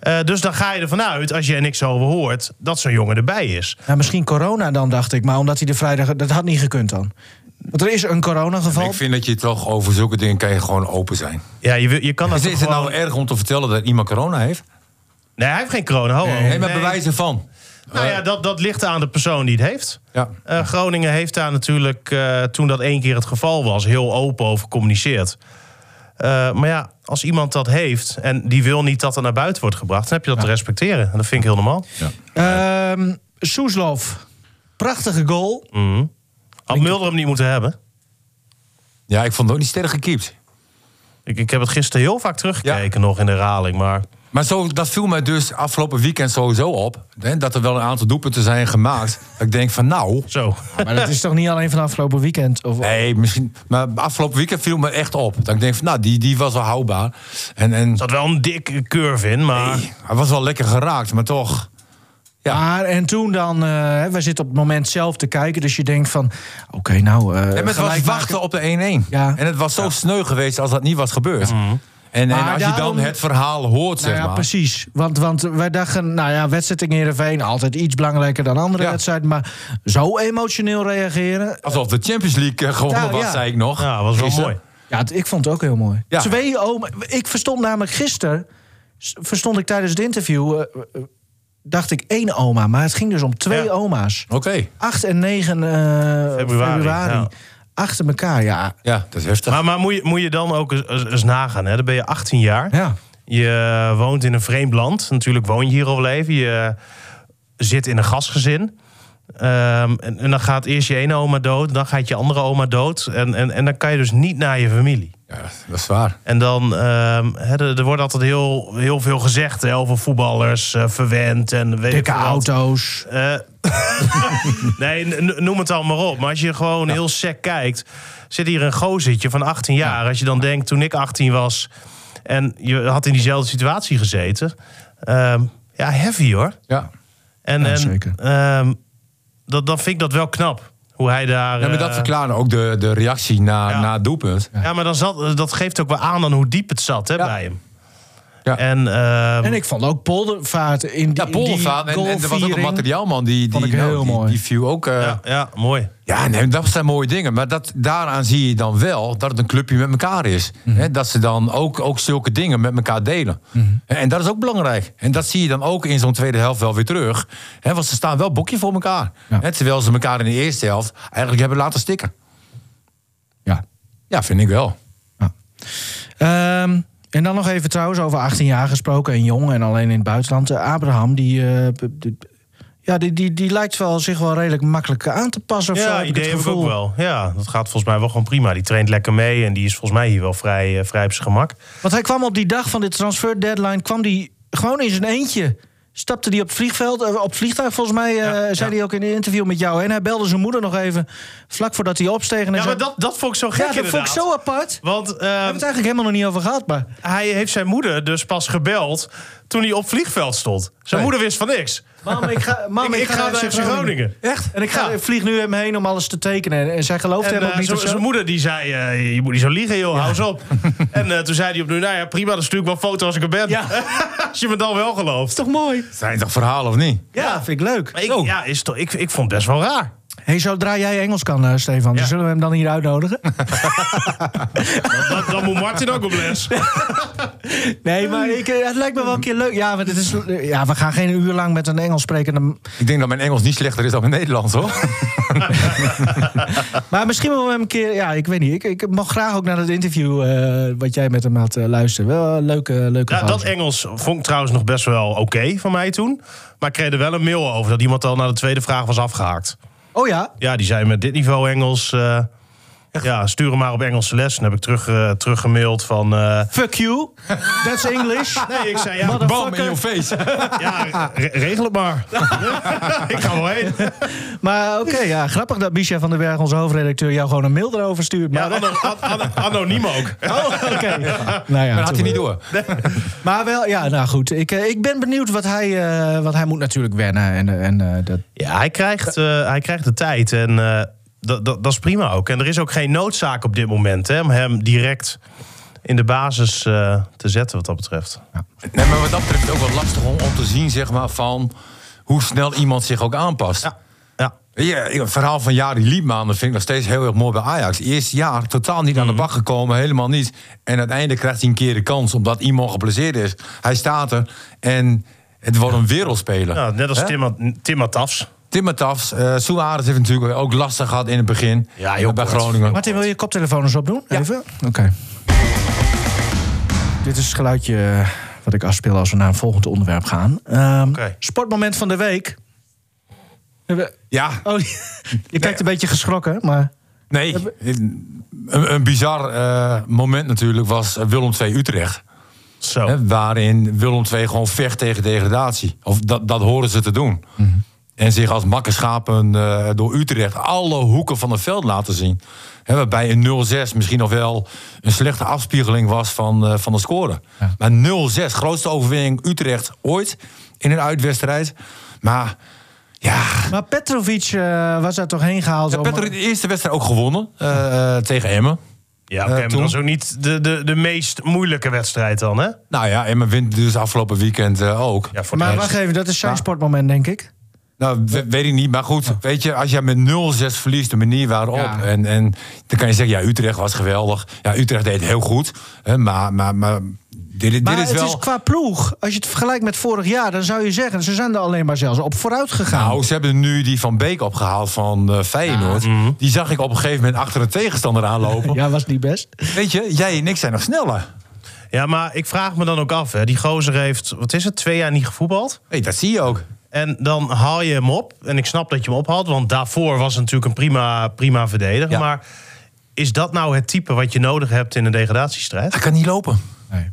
Eh, dus dan ga je ervan uit, als je er niks over hoort... dat zo'n jongen erbij is. Ja, misschien corona dan, dacht ik. Maar omdat hij de vrijdag... Dat had niet gekund dan. Want er is een coronageval. Ik vind dat je toch over zulke dingen kan je gewoon open zijn. Ja, je, kan dat Is, het gewoon... nou erg om te vertellen dat iemand corona heeft? Nee, hij heeft geen corona. Ho, ho. Nee, maar bewijzen van. Nou ja, dat, dat ligt aan de persoon die het heeft. Ja. Eh, Groningen heeft daar natuurlijk, eh, toen dat één keer het geval was, heel open over gecommuniceerd. Eh, maar ja, als iemand dat heeft en die wil niet dat er naar buiten wordt gebracht, dan heb je dat te respecteren. En dat vind ik heel normaal. Ehm Soeslof. Prachtige goal. Mhm. Had Mulder hem niet moeten hebben. Ja, ik vond het ook niet sterk gekiept. Ik, ik heb het gisteren heel vaak teruggekeken nog in de herhaling. Maar Maar zo, dat viel mij dus afgelopen weekend sowieso op. Hè, dat er wel een aantal doelpunten zijn gemaakt. dat ik denk van nou... Zo. Maar dat is toch niet alleen van afgelopen weekend? Of, Nee, misschien. Maar afgelopen weekend viel me echt op. Dat ik denk van nou, die, die was wel houdbaar. En, en Er zat wel een dikke curve in, maar... hij was wel lekker geraakt, maar toch. Ja. Maar en toen dan, eh we zitten op het moment zelf te kijken, dus je denkt van, oké, nou. eh En het was wachten maken. op de 1-1. Ja. En het was zo sneu geweest als dat niet was gebeurd. En, als je dan het verhaal hoort, Nou zeg ja, maar. precies. Want, want wij dachten, nou ja, wedstrijd in Heerenveen... altijd iets belangrijker dan andere Ja. wedstrijden. Maar zo emotioneel reageren... Alsof de Champions League eh, gewonnen Ja, was, ja. zei ik nog. Ja, was wel Gisteren. mooi. Ja, ik vond het ook heel mooi. Ja. Twee oma... Ik verstond namelijk gisteren... verstond ik tijdens het interview... eh, eh, dacht ik één oma, maar het ging dus om twee Ja. oma's. Oké. 8 en 9 eh, februari. ja. Achter elkaar, ja. Ja, dat is heftig. Maar, maar moet, je, moet je dan ook eens, nagaan, hè? Dan ben je 18 jaar. Ja. Je woont in een vreemd land. Natuurlijk woon je hier al leven. Je zit in een gastgezin. Ehm, en, en dan gaat eerst je ene oma dood. Dan gaat je andere oma dood. En, en, en dan kan je dus niet naar je familie. Ja, dat is waar. En dan, ehm, hè, er, er wordt altijd heel, heel veel gezegd hè, over voetballers, eh, verwend en weet ik Dikke auto's. Eh, nee, noem het al maar op. Maar als je gewoon heel sec kijkt, zit hier een gozertje van 18 jaar. Als je dan denkt, toen ik 18 was en je had in diezelfde situatie gezeten. ehm, ja, heavy hoor. Ja. En, Ja, en zeker. Dat, dan vind ik dat wel knap. Hoe hij daar. Ja, maar dat eh, verklaarde ook de, de reactie na, Ja. na het doelpunt. ja, maar dan zat, dat geeft ook wel aan dan hoe diep het zat hè, Ja. bij hem. Ja. En, ehm, En ik vond ook Poldervaart in die Ja, Poldervaart. En, en er was ook een materiaalman die, Vond die, ik heel nou, die, mooi. die viel ook. eh, ja, ja, mooi. Ja, nee, dat zijn mooie dingen. Maar dat, daaraan zie je dan wel dat het een clubje met elkaar is. Mhm. Hè, dat ze dan ook, ook zulke dingen met elkaar delen. Mhm. En dat is ook belangrijk. En dat zie je dan ook in zo'n tweede helft wel weer terug. Hè, want ze staan wel bokje voor elkaar. Ja. Hè, terwijl ze elkaar in de eerste helft eigenlijk hebben laten stikken. Ja. Ja, vind ik wel. Ehm, en dan nog even trouwens over 18 jaar gesproken en jong en alleen in het buitenland. Eh, Abraham, die, eh, ja, die, die, die lijkt wel, zich wel redelijk makkelijk aan te passen. Of zo, Ja, heb ik idee heb ik ook wel. Ja, dat gaat volgens mij wel gewoon prima. Die traint lekker mee en die is volgens mij hier wel vrij, vrij op zijn gemak. Want hij kwam op die dag van de transfer deadline, kwam die gewoon in zijn eentje. Stapte hij op het vliegveld, eh, op vliegtuig volgens mij, eh, zei ja. hij ook in een interview met jou. En hij belde zijn moeder nog even, vlak voordat hij opsteeg. En Ja, zei, maar dat, dat vond ik zo gek ja, dat vond ik zo apart. Want We hebben het eigenlijk helemaal nog niet over gehad, maar... hij heeft zijn moeder dus pas gebeld toen hij op vliegveld stond. Zijn Nee. moeder wist van niks. Mam, ik ga, mam, ik, ik ga naar FC Groningen. Echt? En ik ga, Ja. vlieg nu hem heen om alles te tekenen. En zij gelooft En hem ook eh, niet zo- zijn moeder die zei, eh, je moet niet zo liegen joh, hou eens op. en eh, toen zei hij opnieuw, nou ja prima, dan stuur ik wel foto als ik er ben. Ja. als je me dan wel gelooft. toch mooi? Zijn toch verhalen of niet? Ja, vind ik leuk. Maar ik, ja, is toch, ik, ik vond het best wel raar. Hey, zodra jij Engels kan, eh, Stefan, Ja. zullen we hem dan hier uitnodigen? Dan, dan moet Martin ook op les. nee, maar ik, eh, het lijkt me wel een keer leuk. Ja, want het is, ja, we gaan geen uur lang met een Engels spreken. Ik denk dat mijn Engels niet slechter is dan mijn Nederlands, hoor. Maar misschien wel hem een keer... Ja, ik weet niet. Ik, ik mag graag ook naar het interview eh, wat jij met hem had luisteren. Wel een leuke, leuke Ja, dat. Engels vond ik trouwens nog best wel oké van mij toen. Maar ik kreeg er wel een mail over dat iemand al naar de tweede vraag was afgehaakt. Oh ja? Ja, die zei met dit niveau Engels. Ja, stuur hem maar op Engelse les. En heb ik terug, eh, teruggemaild van. eh, Fuck you. That's English. nee, ik zei ja. Bam in je face. ja re- regel het maar. ik ga wel heen. Maar oké, ja, grappig dat Micha van den Berg, onze hoofdredacteur, jou gewoon een mail erover stuurt. Ja, Maar, ano- an- an- anoniem ook. Oh, oké. Nou ja, Dan had hij niet door. Maar wel, ja, nou goed. Ik, eh, ik ben benieuwd wat hij... eh want hij moet natuurlijk wennen. En, en eh, dat... Ja, hij krijgt, eh, hij krijgt de tijd. En eh, dat, dat, dat is prima ook. En er is ook geen noodzaak op dit moment hè, om hem direct in de basis eh, te zetten, wat dat betreft. Nee, maar wat dat betreft is het ook wel lastig om, om te zien, zeg maar, van hoe snel iemand zich ook aanpast. Ja. Ja. Het verhaal van Jari Liebman dat vind ik nog steeds heel erg mooi bij Ajax. Eerste jaar totaal niet aan de bak gekomen, helemaal niet. En uiteindelijk krijgt hij een keer de kans, omdat iemand geblesseerd is. Hij staat er en het wordt een wereldspeler. Ja, net als Hè? Tim, Tim Matafs. Tim Matafs, uh, Suarez heeft natuurlijk ook lastig gehad in het begin. Ja, heel eh, bij kort. Groningen. Martin, wil je je koptelefoon eens opdoen? Even? Oké. Dit is het geluidje eh, wat ik afspeel als we naar een volgend onderwerp gaan. Ehm. Sportmoment van de week. We- Ja, Oh, je kijkt een beetje geschrokken, maar... nee. Een, een bizar eh, moment natuurlijk was Willem II Utrecht. Zo. Hè, waarin Willem II gewoon vecht tegen degradatie. Of dat, dat horen ze te doen. En zich als makkenschapen eh door Utrecht alle hoeken van het veld laten zien. Hè, waarbij een 0-6 misschien nog wel een slechte afspiegeling was van, eh, van de score. Maar 0-6, grootste overwinning Utrecht ooit in een uitwedstrijd. Maar ja, Maar Petrovic eh, was daar toch heen gehaald? ja Petter de eerste wedstrijd ook gewonnen eh, tegen Emmen. Ja, maar toen? dat is ook niet de, de, de meest moeilijke wedstrijd dan, hè? Nou ja, Emmen wint dus afgelopen weekend ook. Ja, voor de Maar wacht even, dat is zijn sportmoment, denk ik. Nou, we- weet ik niet. Maar goed, weet je, als jij met 0-6 verliest, de manier waarop. Ja. En, en dan kan je zeggen, ja, Utrecht was geweldig. Ja, Utrecht deed heel goed. Hè, maar, maar, maar dit, dit Maar is het wel. is qua ploeg, als je het vergelijkt met vorig jaar... dan zou je zeggen, ze zijn er alleen maar zelfs op vooruit gegaan. Nou, ze hebben nu die van Beek opgehaald van eh Feyenoord. Die zag ik op een gegeven moment achter een tegenstander aanlopen. ja, was niet best. Weet je, jij en ik zijn nog sneller. Ja, maar ik vraag me dan ook af, hè. Die gozer heeft, wat is het, twee jaar niet gevoetbald? Nee, dat zie je ook. En dan haal je hem op. En ik snap dat je hem ophaalt, want daarvoor was het natuurlijk een prima, prima verdediger. Ja. Maar is dat nou het type wat je nodig hebt in een degradatiestrijd? Hij kan niet lopen. Nee.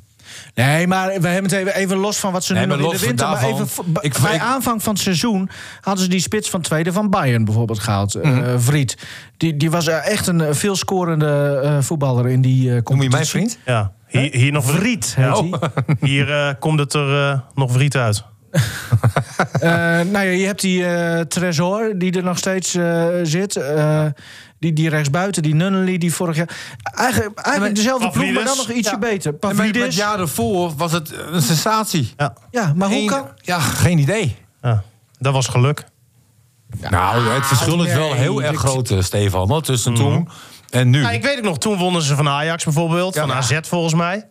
Nee, maar we hebben het even, even los van wat ze Nee, nu nog in de winter... Maar even, ik- bij ik- aanvang van het seizoen hadden ze die spits van tweede van Bayern bijvoorbeeld gehaald. eh, Vriet. Die, die was eh, echt een eh, veel scorende eh, voetballer in die eh Noem je competitie. mijn vriend? Ja, hier, hier nog Vriet Ja. hij. Hier komt het er nog vriet uit. Eh, nou ja, je hebt die eh Tresor, die er nog steeds eh, zit. Eh, die, die rechtsbuiten, die Nunnally, die vorig jaar... Eigenlijk, eigenlijk dezelfde ploeg, maar dan nog ietsje Ja. beter. Pavlidis. het jaar ervoor was het een sensatie. Ja, Ja, maar hoe Eén- kan... Ja, geen idee. ja. dat was geluk. nou, het verschil is wel heel erg groot, Stefan, hoor, tussen toen en nu. Ja, ik weet het nog, toen wonnen ze van Ajax bijvoorbeeld. Ja. van AZ volgens mij.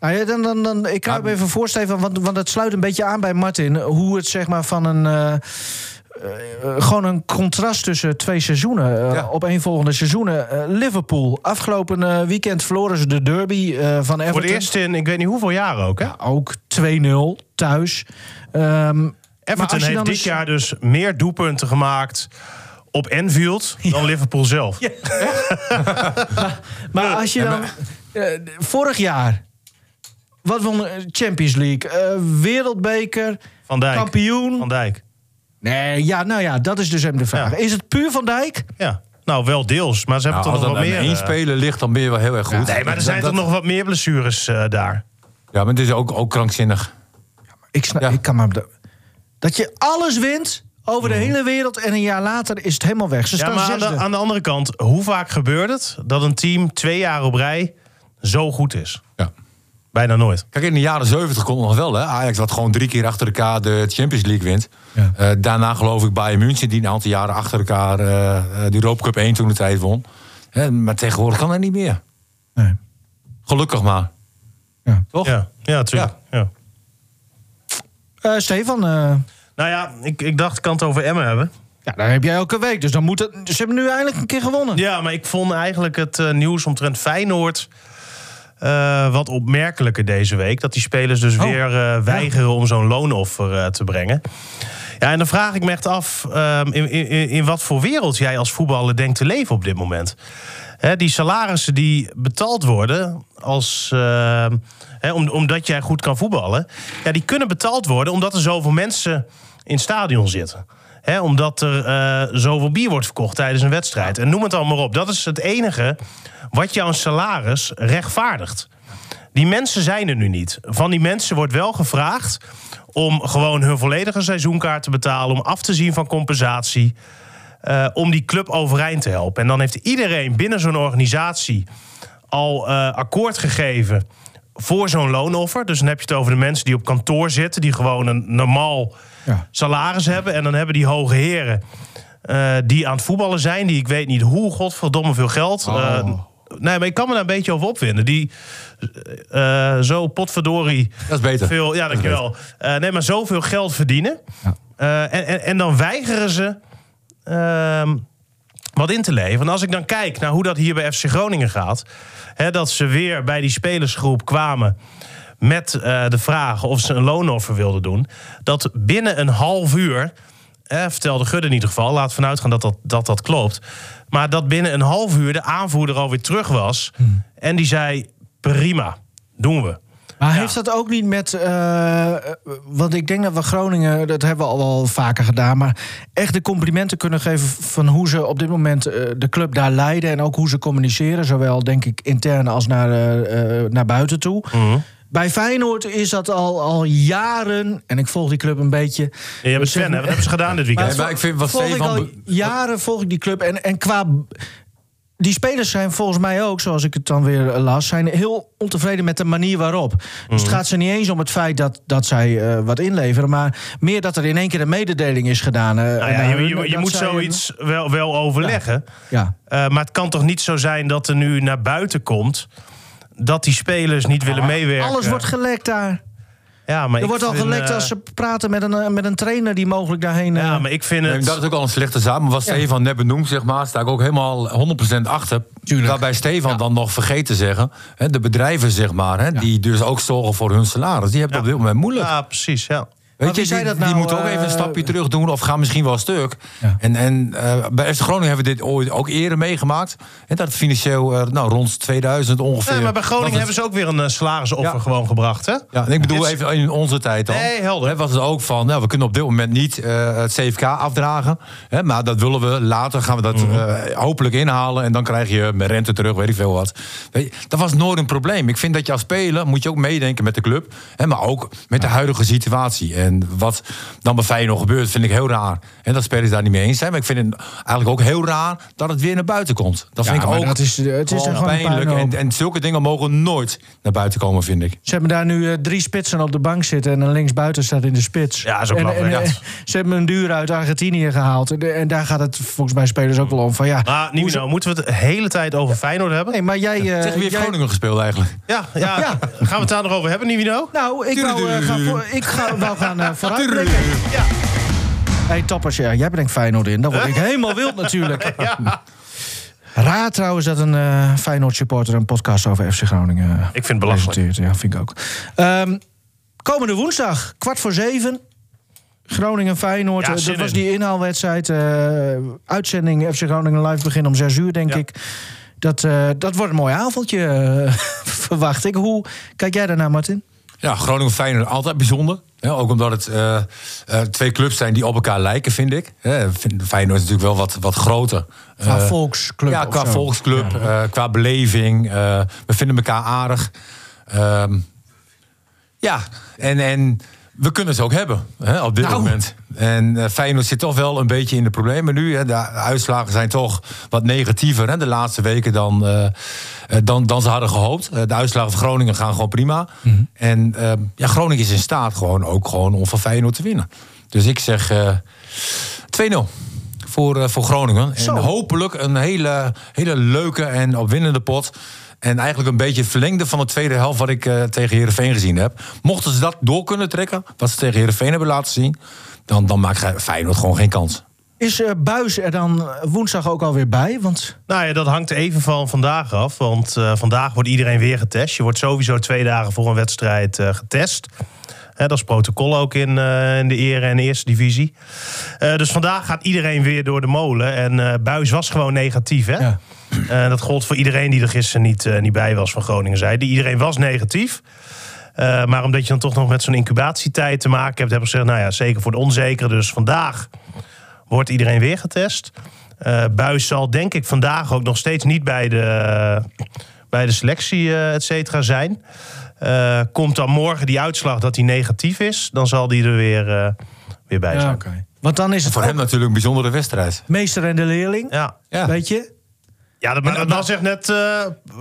Nou ja, dan, dan, dan, ik kruip Ja. even voor, Stefan, want, want het sluit een beetje aan bij Martin. Hoe het zeg maar van een... eh, eh, gewoon een contrast tussen twee seizoenen. eh, Ja. Op volgende seizoenen. Liverpool. Afgelopen weekend verloren ze de derby van Everton. Voor het eerst in, ik weet niet hoeveel jaren ook, hè? Ook 2-0 thuis. Maar Everton heeft dit eens- jaar dus meer doelpunten gemaakt op Anfield dan Liverpool zelf. Maar als je dan... vorig jaar... Wat won eh, Champions League? eh, wereldbeker? Van Dijk. Kampioen? Van Dijk. Nee, ja, nou ja, dat is dus hem de vraag. Ja. Is het puur Van Dijk? Ja, nou wel deels, maar ze hebben Nou, toch als nog wat meer. één eh, speler ligt, dan ben je wel heel erg goed. Nee, maar er zijn Dat- toch nog wat meer blessures eh, daar. Ja, maar het is ook, ook krankzinnig. Ik, snap, Ja. ik kan maar... Dat je alles wint over de hele wereld... en een jaar later is het helemaal weg. Ze Ja, staan maar aan de, aan de andere kant, hoe vaak gebeurt het dat een team twee jaar op rij zo goed is? Ja. Bijna nooit. Kijk, in de jaren 70 kon het nog wel. Hè? Ajax wat gewoon drie keer achter elkaar de Champions League wint. Ja. Eh, daarna geloof ik Bayern München die een aantal jaren achter elkaar eh, eh, de Europa Cup 1 toen de tijd won. Hè, maar tegenwoordig kan dat niet meer. Nee. Gelukkig maar. Ja. Toch? Ja, ja natuurlijk. Ja. Eh, Stefan, eh, Nou ja, ik, ik dacht ik kan het over Emmen hebben. ja, daar heb jij elke week. Dus dan moet het, ze hebben nu eindelijk een keer gewonnen. Ja, maar ik vond eigenlijk het nieuws omtrent Feyenoord... eh, wat opmerkelijker deze week. Dat die spelers dus Oh, weer eh, weigeren om zo'n loonoffer eh, te brengen. Ja, en dan vraag ik me echt af... ehm, in, in, in wat voor wereld jij als voetballer denkt te leven op dit moment. Die salarissen die betaald worden als... ehm, om, omdat jij goed kan voetballen... Ja, die kunnen betaald worden omdat er zoveel mensen in het stadion zitten. Omdat er eh, zoveel bier wordt verkocht tijdens een wedstrijd. En noem het allemaal op. Dat is het enige wat jouw salaris rechtvaardigt. Die mensen zijn er nu niet. Van die mensen wordt wel gevraagd om gewoon hun volledige seizoenkaart te betalen, om af te zien van compensatie, eh, om die club overeind te helpen. En dan heeft iedereen binnen zo'n organisatie al eh, akkoord gegeven voor zo'n loonoffer. Dus dan heb je het over de mensen die op kantoor zitten, die gewoon een normaal Ja. salaris hebben. En dan hebben die hoge heren eh, die aan het voetballen zijn, die ik weet niet hoe, godverdomme veel geld. eh, nee, maar ik kan me daar een beetje over opwinden. Die eh, zo potverdorie Dat is beter. veel, ja, dankjewel. Eh nee, maar zoveel geld verdienen. Eh, en, en, en dan weigeren ze ehm, wat in te leveren. En als ik dan kijk naar hoe dat hier bij FC Groningen gaat... Hè, dat ze weer bij die spelersgroep kwamen met eh, de vraag of ze een loonoffer wilden doen... dat binnen een half uur, eh, vertelde Gudde in ieder geval... laat vanuit gaan dat dat, dat dat klopt... maar dat binnen een half uur de aanvoerder alweer terug was... en die zei, prima, doen we. Maar heeft dat ook niet met. eh, want ik denk dat we Groningen, dat hebben we al wel vaker gedaan. Maar echt de complimenten kunnen geven van hoe ze op dit moment de club daar leiden. En ook hoe ze communiceren. Zowel denk ik intern als naar, naar buiten toe. Mhm. Bij Feyenoord is dat al, al jaren. En ik volg die club een beetje. Je bent fan, hè? Wat hebben ze gedaan dit weekend? Maar ik vind wat volg ik al jaren volg ik die club. En, en qua. Die spelers zijn volgens mij ook, zoals ik het dan weer las, zijn heel ontevreden met de manier waarop. Dus Mhm. het gaat ze niet eens om het feit dat, dat zij eh, wat inleveren, maar meer dat er in één keer een mededeling is gedaan. eh, Nou ja, je, hun, je, moet een- zoiets wel, wel overleggen. Ja. Eh, maar het kan toch niet zo zijn dat er nu naar buiten komt... dat die spelers niet willen meewerken. Alles wordt gelekt daar. ja, maar Er wordt al gelekt eh, als ze praten met een, eh, met een trainer die mogelijk daarheen. eh, Ja, maar ik vind het... dat is ook al een slechte zaak. Maar wat Stefan net benoemt, zeg maar, sta ik ook helemaal 100% achter. Tuurlijk. Waarbij Stefan dan nog vergeet te zeggen, hè, de bedrijven, zeg maar, hè, die dus ook zorgen voor hun salaris, die hebben het op dit moment moeilijk. Ja, precies, ja. Weet je, zei die, dat die nou, moeten ook even een eh, stapje terug doen of gaan misschien wel stuk. Ja. En, en eh, bij FC Groningen hebben we dit ooit ook eerder meegemaakt. En dat financieel eh, nou, rond 2000 ongeveer. Nee, maar bij Groningen hebben ze ook weer een salarisoffer Ja. gewoon gebracht, hè? Ja, en ik bedoel is- even in onze tijd dan. Nee, helder. Hè, was het ook van, nou, we kunnen op dit moment niet het CFK afdragen. Hè, maar dat willen we. Later gaan we dat Mhm. hopelijk inhalen. En dan krijg je met rente terug, weet ik veel wat. Weet je, dat was nooit een probleem. Ik vind dat je als speler moet je ook meedenken met de club. Hè, maar ook met de huidige situatie. En wat dan bij Feyenoord gebeurt, vind ik heel raar. En dat spelers daar niet mee eens zijn. Maar ik vind het eigenlijk ook heel raar dat het weer naar buiten komt. Dat Ja, vind ik maar ook dat is- het is gewoon gewoon een pijnlijk. En, en zulke dingen mogen nooit naar buiten komen, vind ik. Ze hebben daar nu eh, drie spitsen op de bank zitten en een linksbuiten staat in de spits. Ja, is ook en, belachelijk. en, eh, Ze hebben een duur uit Argentinië gehaald. En, en daar gaat het volgens mij spelers ook wel om. Van, ja, Maar Nivino, moeten we het de hele tijd over Feyenoord hebben? Nee, maar jij... eh, Zeg, wie heeft jij- Groningen gespeeld eigenlijk? Ja, ja. Ja. Gaan we het daar nog over hebben, Nivino? Nou, ik wou, eh, gaan voor, ik ga, wou gaan uh, vooruitblikken. Ja. hey, toppers, ja, jij brengt Feyenoord in. Dan word ik helemaal wild natuurlijk. Raar trouwens dat een eh Feyenoord supporter een podcast over FC Groningen eh, Ik vind het belachelijk. presenteert. Ja, vind ik ook. Ehm, komende woensdag, kwart voor zeven. Groningen-Feyenoord. Ja, eh, zin dat was die inhaalwedstrijd. eh, uitzending FC Groningen live begin om zes uur, denk Ja. ik. Dat, eh, dat wordt een mooi avondje, eh, verwacht ik. Hoe kijk jij daarnaar, Martin? Ja, Groningen Feyenoord altijd bijzonder. Ja, ook omdat het eh, eh, twee clubs zijn die op elkaar lijken, vind ik. Ja, vind- Feyenoord is natuurlijk wel wat, wat groter. Qua Eh, volksclub Ja, qua volksclub, qua beleving. we vinden elkaar aardig. Ehm, ja, en, en we kunnen ze ook hebben hè, op dit Nou. moment. En eh, Feyenoord zit toch wel een beetje in de problemen nu. Hè. De uitslagen zijn toch wat negatiever hè, de laatste weken dan, eh, eh, dan, dan ze hadden gehoopt. Eh, de uitslagen van Groningen gaan gewoon prima. Mhm. En ja, Groningen is in staat gewoon ook gewoon om van Feyenoord te winnen. Dus ik zeg eh 2-0 voor, voor Groningen. Zo. En hopelijk een hele, hele leuke en opwindende pot. En eigenlijk een beetje het verlengde van de tweede helft... wat ik eh, tegen Heerenveen gezien heb. Mochten ze dat door kunnen trekken, wat ze tegen Heerenveen hebben laten zien... dan, dan maakt Feyenoord gewoon geen kans. Is eh, Buis er dan woensdag ook alweer bij? Want Nou ja, dat hangt even van vandaag af. Want eh, vandaag wordt iedereen weer getest. Je wordt sowieso twee dagen voor een wedstrijd eh, getest. Hè, dat is protocol ook in, eh, in de ere en de eerste divisie. Eh, dus vandaag gaat iedereen weer door de molen. En eh Buis was gewoon negatief. Hè? Ja. Eh, dat gold voor iedereen die er gisteren niet, eh, niet bij was van Groningen. Zei. Die, iedereen was negatief. Eh, maar omdat je dan toch nog met zo'n incubatietijd te maken hebt... hebben ze gezegd, nou ja, zeker voor de onzekere. Dus vandaag wordt iedereen weer getest. Eh Buis zal denk ik vandaag ook nog steeds niet bij de, bij de selectie et cetera zijn. Eh, komt dan morgen die uitslag dat hij negatief is... dan zal die er weer, eh, weer bij zijn. oké. Want dan is het Voor ook hem natuurlijk een bijzondere wedstrijd. meester en de leerling. Ja. Ja. Weet je? Ja, dat, dat, dat zegt net eh,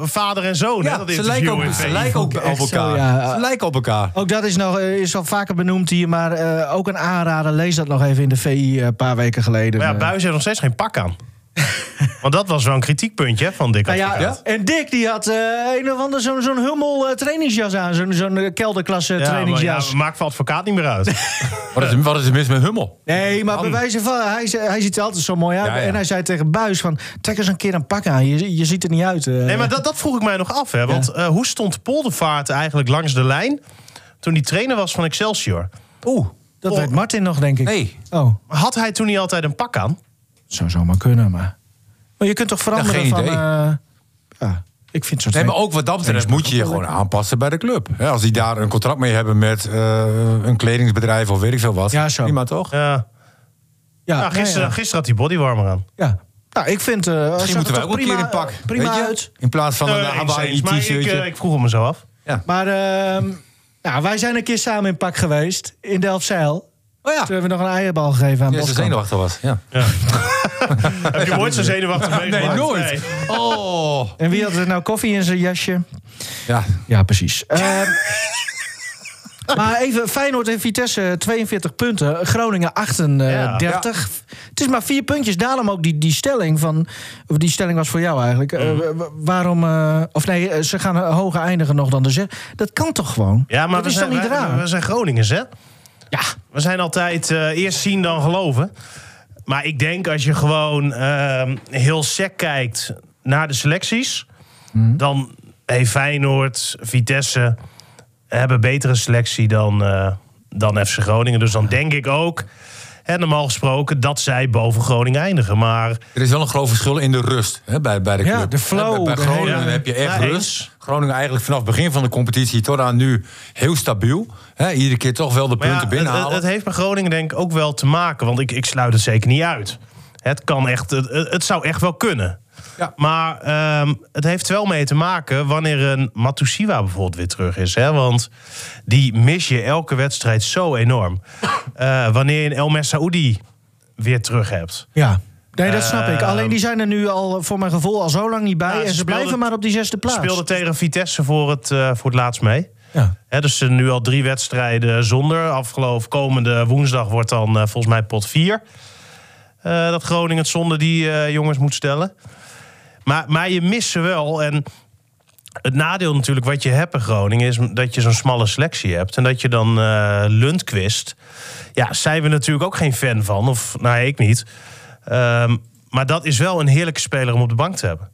vader en zoon. hè, dat ze interview lijken, ook, ze lijken ook Echt op zo, elkaar. ja. Ze lijken op elkaar. Ook dat is, nog, eh, is al vaker benoemd hier, maar eh, ook een aanrader. Lees dat nog even in de VI eh, een paar weken geleden. Maar ja, Buis heeft nog steeds geen pak aan. Want dat was wel een kritiekpuntje van Dick Nou ja, en Dick die had eh, een of ander zo'n zo'n hummel eh, trainingsjas aan. Zo'n zo'n eh, kelderklasse Ja, maar trainingsjas. ja, maakt voor advocaat niet meer uit. Wat is, wat is er mis met Hummel? Nee, maar bij wijze van, hij, hij ziet er altijd zo mooi uit. Ja, ja. En hij zei tegen Buis van, trek eens een keer een pak aan. Je, je ziet er niet uit. Nee, maar dat, dat vroeg ik mij nog af. Hè, want eh, hoe stond Poldervaart eigenlijk langs de lijn... toen hij trainer was van Excelsior? Oeh, dat Oh. weet Martin nog, denk ik. Nee. Oh, Had hij toen niet altijd een pak aan? Zou zomaar kunnen, maar... Maar je kunt toch veranderen geen van... idee. eh, ja, Ik vind zo Nee, maar ook wat dat betreft moet je je gewoon aanpassen bij de club. Hè, als die daar een contract mee hebben met eh, een kledingsbedrijf of weet ik veel wat. Ja, zo. Prima toch? Ja. Ja, Nou, gisteren, ja, ja. gisteren had hij bodywarmer aan. Ja. Nou, ik vind... eh Misschien moeten wij ook een keer in pak. Prima weet je? uit. In plaats van Nee, een Hawaii ik, t-shirtje. eh, ik vroeg hem zo af. Maar ehm, nou, wij zijn een keer samen in pak geweest. In Delfzijl. oh ja, Toen hebben we nog een eierbal gegeven aan ja ze Boskamp. zenuwachtig was. Ja. Heb je ooit zo zenuwachtig meegemaakt? nooit. Oh. En wie had er nou koffie in zijn jasje? Ja, Ja, precies. Ehm, maar even, Feyenoord en Vitesse 42 punten. Groningen 38. Het is maar vier puntjes. Daarom ook die, die stelling van... Die stelling was voor jou eigenlijk. Eh, Mm. waarom... eh, of nee, eh, ze gaan hoger eindigen nog dan de zes. Dat kan toch gewoon? Ja, maar dat we is zijn, toch niet wij- raar? we zijn Groningers, hè? ja, We zijn altijd eh, eerst zien dan geloven. Maar ik denk als je gewoon ehm, heel sec kijkt naar de selecties... dan heeft Feyenoord, Vitesse... hebben betere selectie dan, eh, dan FC Groningen. Dus dan denk ik ook, hè, normaal gesproken... dat zij boven Groningen eindigen. Maar er is wel een groot verschil in de rust hè, bij, bij de Ja, club. de flow, Bij, bij Groningen hele- heb je echt Ja, rust. eens. Groningen eigenlijk vanaf het begin van de competitie tot aan nu heel stabiel. Hè, iedere keer toch wel de ja, punten het, binnenhalen. het, het heeft bij Groningen denk ik ook wel te maken. Want ik, ik sluit het zeker niet uit. Het kan echt, het, het zou echt wel kunnen. Ja. Maar ehm, het heeft wel mee te maken wanneer een Matusiwa bijvoorbeeld weer terug is. Hè? Want die mis je elke wedstrijd zo enorm. Eh, wanneer je een El Messaoudi weer terug hebt. ja. Nee, dat snap ik. Ehm, Alleen die zijn er nu al, voor mijn gevoel, al zo lang niet bij. Ja, en ze blijven maar op die zesde plaats. Speelde tegen Vitesse voor het, eh, voor het laatst mee. Ja. Hè, dus nu al drie wedstrijden zonder. Afgelopen komende woensdag wordt dan eh, volgens mij pot 4. dat Groningen het zonder die jongens moet stellen. Maar, maar je mist ze wel. En het nadeel natuurlijk wat je hebt in Groningen... is dat je zo'n smalle selectie hebt. En dat je dan Lundqvist... Ja, zijn we natuurlijk ook geen fan van. Of, nou, ik niet. Ehm, maar dat is wel een heerlijke speler om op de bank te hebben.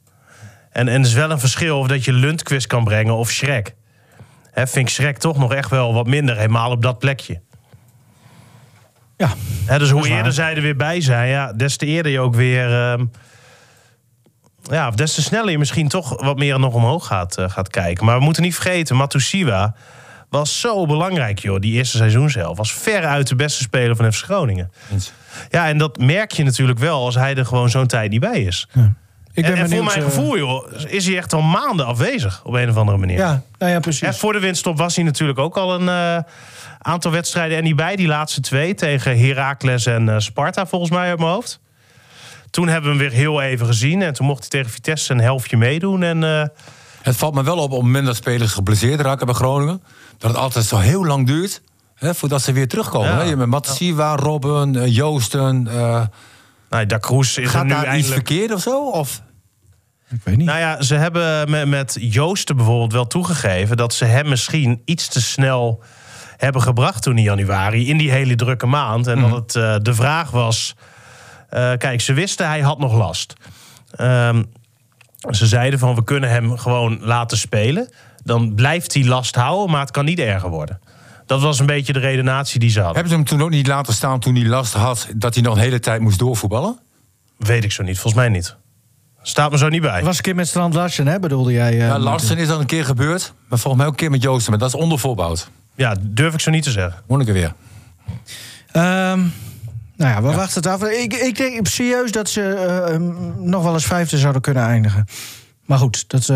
En, en er is wel een verschil of dat je Lundqvist kan brengen of Schrek. Hè, vind ik Schrek toch nog echt wel wat minder, helemaal op dat plekje. Ja. Hè, dus hoe eerder zij er weer bij zijn, ja, des te eerder je ook weer... ehm, ja, of des te sneller je misschien toch wat meer nog omhoog gaat, eh, gaat kijken. Maar we moeten niet vergeten, Matusiwa was zo belangrijk, joh. Die eerste seizoen zelf. Was veruit de beste speler van FC Groningen. Eens. Ja, en dat merk je natuurlijk wel als hij er gewoon zo'n tijd niet bij is. Ik en, en voor mijn eh, gevoel, joh, is hij echt al maanden afwezig op een of andere manier. Ja, nou ja, precies. En voor de winststop was hij natuurlijk ook al een eh, aantal wedstrijden. En die bij, die laatste twee, tegen Heracles en Sparta, volgens mij uit mijn hoofd. Toen hebben we hem weer heel even gezien. En toen mocht hij tegen Vitesse een helftje meedoen. En eh, Het valt me wel op op het moment dat spelers geblesseerd raken bij Groningen. Dat het altijd zo heel lang duurt hè, voordat ze weer terugkomen. Ja. Hè? Je met Matasiwa, Robben, eh, Joosten. eh, nou, Da Cruz is er gaat nu daar iets verkeerd of zo? Of? ik weet niet. Nou ja, ze hebben met, met Joosten bijvoorbeeld wel toegegeven... dat ze hem misschien iets te snel hebben gebracht toen in januari... in die hele drukke maand. En dat het eh, de vraag was... eh, kijk, ze wisten hij had nog last. Ehm, ze zeiden van we kunnen hem gewoon laten spelen. Dan blijft hij last houden, maar het kan niet erger worden. Dat was een beetje de redenatie die ze hadden. Hebben ze hem toen ook niet laten staan toen hij last had... dat hij nog een hele tijd moest doorvoetballen? Weet ik zo niet, volgens mij niet. Staat me zo niet bij. Het was een keer met Strand Larsen, hè, bedoelde jij? eh, Ja? Larsen is al een keer gebeurd. Maar volgens mij ook een keer met Joosten. Maar dat is ondervoorboud. Ja, durf ik zo niet te zeggen. Moet ik er weer. Ehm, nou ja, we wachten het af. Ik, ik denk serieus dat ze eh, nog wel eens vijfde zouden kunnen eindigen. Maar goed, dat, eh,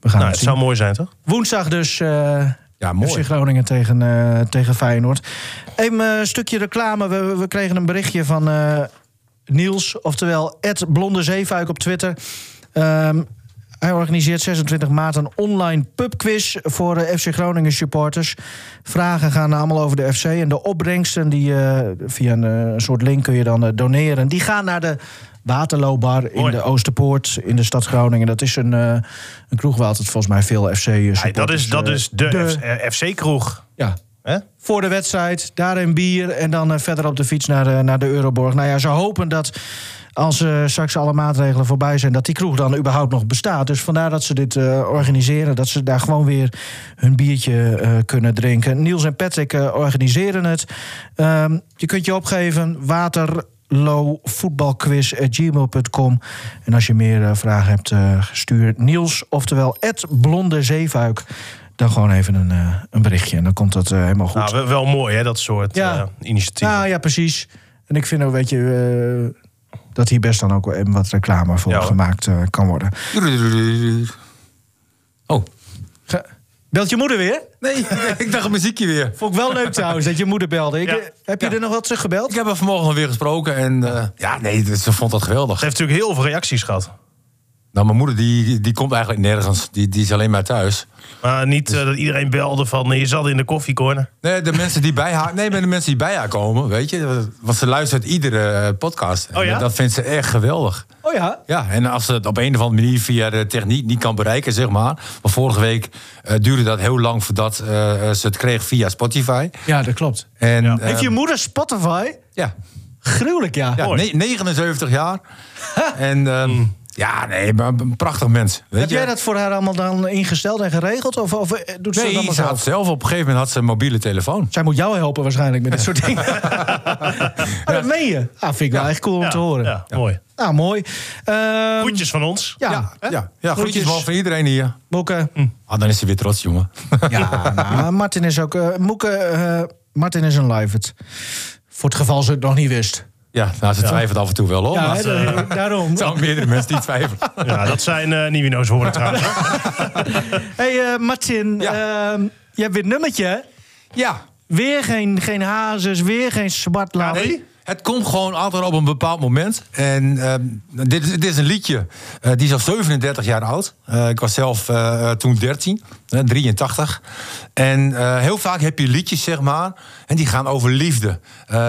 we gaan Nou, het zou mooi zijn, toch? Woensdag dus eh Ja, mooi. FC Groningen tegen, tegen Feyenoord. Even eh, een stukje reclame. We, we kregen een berichtje van Niels, oftewel Blonde Zeefuik op Twitter. Ehm, hij organiseert 26 maart een online pubquiz voor de FC Groningen supporters. Vragen gaan allemaal over de FC. En de opbrengsten, die eh, via een, eh, soort link kun je dan eh, doneren. Die gaan naar de Waterloobar in Mooi. de Oosterpoort in de stad Groningen. Dat is een, een kroeg waar altijd volgens mij veel FC supporters... Dat is, dat is de, FC-kroeg. ja, voor de wedstrijd. Daar een bier en dan verder op de fiets naar de, naar de Euroborg. Nou ja, ze hopen dat als eh, straks alle maatregelen voorbij zijn... dat die kroeg dan überhaupt nog bestaat. Dus vandaar dat ze dit eh, organiseren. Dat ze daar gewoon weer hun biertje eh, kunnen drinken. Niels en Patrick organiseren het. Ehm, je kunt je opgeven lowvoetbalquiz.gmail.com. En als je meer vragen hebt, stuur Niels, oftewel blonde zeefuik. Dan gewoon even een, een berichtje en dan komt dat helemaal goed. Nou, wel- mooi hè, dat soort Ja. initiatieven. Nou ja, precies. En ik vind ook, weet je, dat hier best dan ook wel even wat reclame voor Ja, gemaakt eh, kan worden. Oh, Ge- Belt je moeder weer? nee, ik dacht een muziekje weer. Vond ik wel leuk trouwens dat je moeder belde. Ik, Ja. eh, Heb je Ja. er nog wel teruggebeld? Ik heb haar vanmorgen weer gesproken en eh, ja, nee, ze vond dat geweldig. Ze heeft natuurlijk heel veel reacties gehad. Nou, mijn moeder die, die komt eigenlijk nergens. Die, die is alleen maar thuis. Maar niet eh, dat iedereen belde van eh, je zat in de koffiecorner. Nee, de mensen die bij haar, nee, maar de mensen die bij haar komen, weet je, want ze luistert iedere eh, podcast. Oh ja? En dat vindt ze echt geweldig. Oh ja? Ja, en als ze het op een of andere manier via de techniek niet kan bereiken, zeg maar. Maar vorige week eh, duurde dat heel lang voordat eh, ze het kreeg via Spotify. Ja, dat klopt. En, Ja. Heeft je moeder Spotify? ja, Gruwelijk, ja. ja Mooi. ne- 79 jaar. en ehm, ja, nee, maar een prachtig mens. Weet Heb je? jij dat voor haar allemaal dan ingesteld en geregeld? Of, of eh, doet ze dat allemaal ze had zelf? op een gegeven moment had ze een mobiele telefoon. Zij moet jou helpen waarschijnlijk met dit soort dingen. oh, dat meen je? Ah, vind ik wel echt cool om te horen. Ja, mooi. Nou, mooi. Ehm, Groetjes van ons. Ja, Ja, hè? ja, ja groetjes wel van iedereen hier. Moeke. Ah, dan is hij weer trots, jongen. Ja, nou, Martin is ook... Moeke, eh, Martin is een live het. Voor het geval ze het nog niet wist. Ja, nou, ze twijfelt af en toe wel hoor. Ja, maar daarom. er zijn meerdere mensen die twijfelen. Ja, dat zijn eh Nivino's woorden trouwens. hey, eh, Martin. Ja. ehm, je hebt weer een nummertje? Ja, Weer geen, geen hazes, weer geen zwartlaap. Nee, het komt gewoon altijd op een bepaald moment. En ehm, dit, is, dit is een liedje, eh, die is al 37 jaar oud. Eh, ik was zelf eh, toen 13, eh, 83. En heel vaak heb je liedjes, zeg maar, en die gaan over liefde.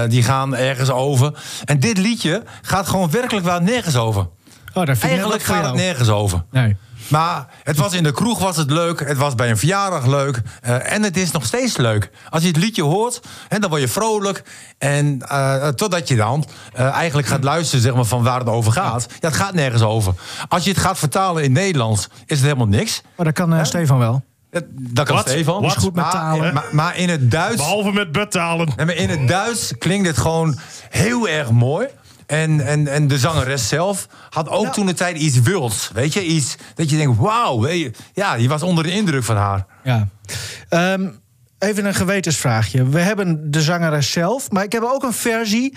Die gaan ergens over. En dit liedje gaat gewoon werkelijk wel nergens over. Oh, Eigenlijk gaat het nergens over. Nee. Maar het was in de kroeg was het leuk. Het was bij een verjaardag leuk. eh, en het is nog steeds leuk. Als je het liedje hoort, hè, dan word je vrolijk. En eh, totdat je dan eh, eigenlijk gaat luisteren zeg maar, van waar het over gaat. Ja, het gaat nergens over. Als je het gaat vertalen in Nederlands, is het helemaal niks. Maar dat kan eh, Stefan wel. Dat, dat kan Wat? Stefan. Wat? Is goed met talen. Maar, maar in het Duits Behalve met bettalen. Nee, maar in het Duits klinkt het gewoon heel erg mooi. En, en, en de zangeres zelf had ook Nou. toen de tijd iets wilds. Weet je, iets dat je denkt, wauw. Ja, je was onder de indruk van haar. Ja. Ehm, even een gewetensvraagje. We hebben de zangeres zelf, maar ik heb ook een versie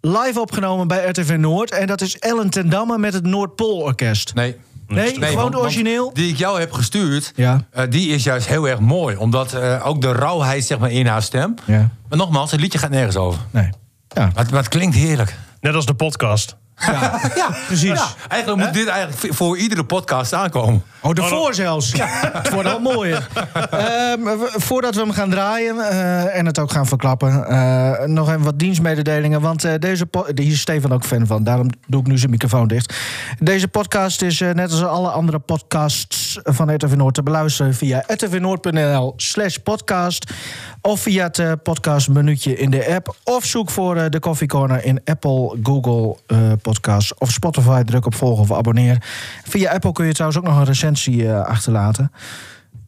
live opgenomen bij RTV Noord. En dat is Ellen ten Damme met het Noordpoolorkest. Nee. Nee, gewoon want- het origineel? want Die ik jou heb gestuurd, Ja. eh, die is juist heel erg mooi. Omdat eh, ook de rauwheid zeg maar, in haar stem. Ja. Maar nogmaals, het liedje gaat nergens over. Nee. Ja, maar het klinkt heerlijk. Net als de podcast. ja. precies. Ja, eigenlijk moet dit eigenlijk voor iedere podcast aankomen. Oh, daarvoor zelfs. Het wordt al mooier. Ehm, voordat we hem gaan draaien eh, en het ook gaan verklappen... eh, nog even wat dienstmededelingen. Want eh, deze hier is Stefan ook fan van, daarom doe ik nu zijn microfoon dicht. Deze podcast is eh, net als alle andere podcasts van RTV Noord... te beluisteren via rtvnoord.nl slash podcast... of via het eh, podcastmenuutje in de app... of zoek voor eh, de Coffee Corner in Apple, Google eh Podcasts... of Spotify, druk op volgen of abonneer. Via Apple kun je trouwens ook nog een recensie achterlaten.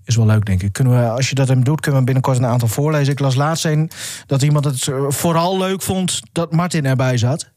Is wel leuk, denk ik. Kunnen we, als je dat hem doet, kunnen we binnenkort een aantal voorlezen. Ik las laatst een dat iemand het vooral leuk vond dat Martin erbij zat.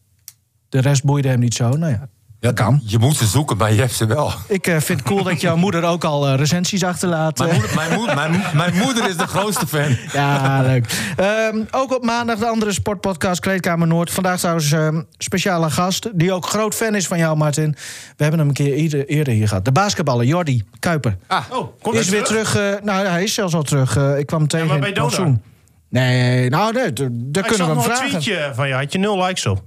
De rest boeide hem niet zo. Nou Ja, dat kan. Je moet ze zoeken, maar je hebt ze wel. Ik eh, vind het cool dat jouw moeder ook al eh, recensies achterlaat. Mijn eh. moeder, mijn, moeder, mijn, mijn moeder is de grootste fan. Ja, leuk. Ehm, ook op maandag de andere sportpodcast Kleedkamer Noord. Vandaag trouwens ehm speciale gast, die ook groot fan is van jou, Martin. We hebben hem een keer eerder, eerder hier gehad. De basketballer, Jordi Kuiper. Ah, Oh, komt is weer terug. nou, hij is zelfs al terug. Eh, ik kwam hem tegen maar in bij. Nee, nou, nee, daar Ik kunnen we zag hem nog een vragen. tweetje van je. Had je nul likes op.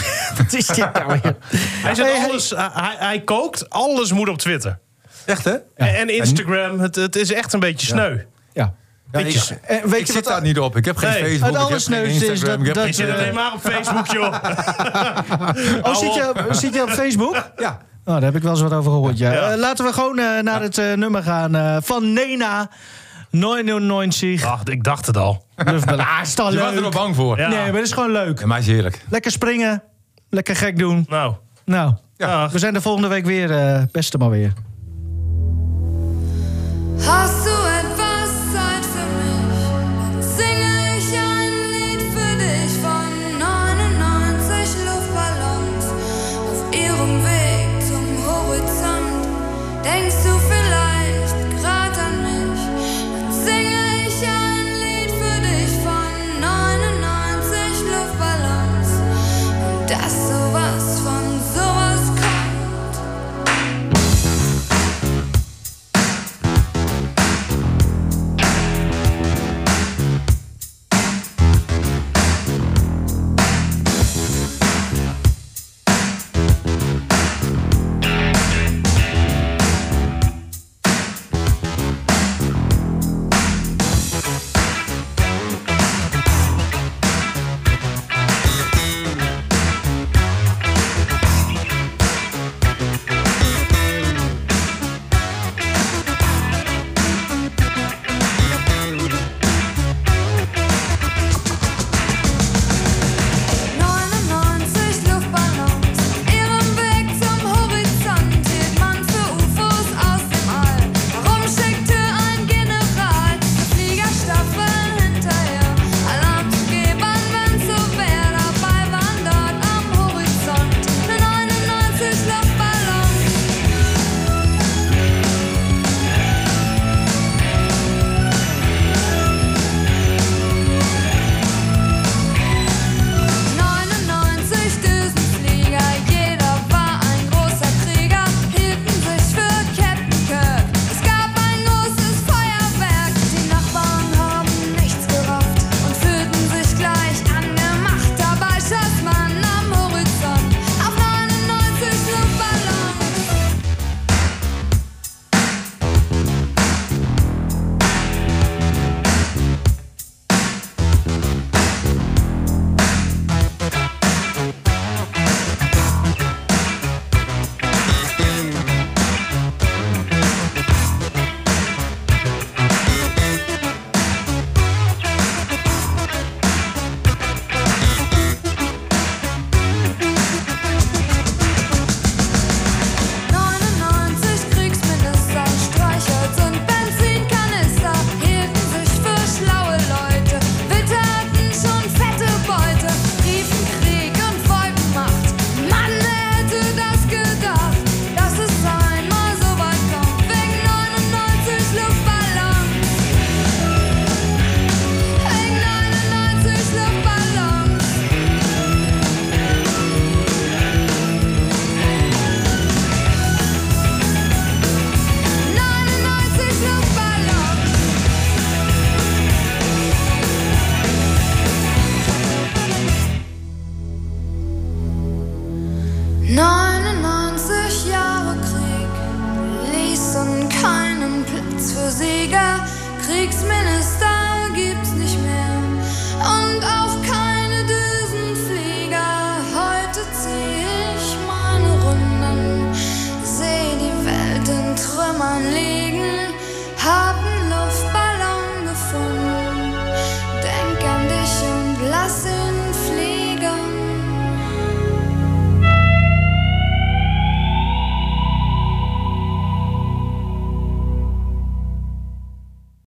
Wat is dit nou weer? Hij, Hey, alles, hij, hij- hij kookt, alles moet op Twitter. echt hè? En, en Instagram, het, het is echt een beetje sneu. Ja. Ja, ik, weet ik je zit wat- daar niet op. Ik heb geen Nee. Facebook, Het ik heb geen allersneuste is dat- ik heb dat Ik geen zit alleen maar op Facebook, joh. Oh, zit je, zit je op Facebook? Ja. Oh, daar heb ik wel eens wat over gehoord, ja. Ja. Eh, laten we gewoon eh, naar het eh, nummer gaan eh, van Nena. 99. Ach, ik dacht het al. Luftballon. Ah, Je was er wel bang voor. Nee, maar het is gewoon leuk. Maar is heerlijk. Lekker springen. Lekker gek doen. Nou, Nou, we zijn de volgende week weer. eh beste maar weer.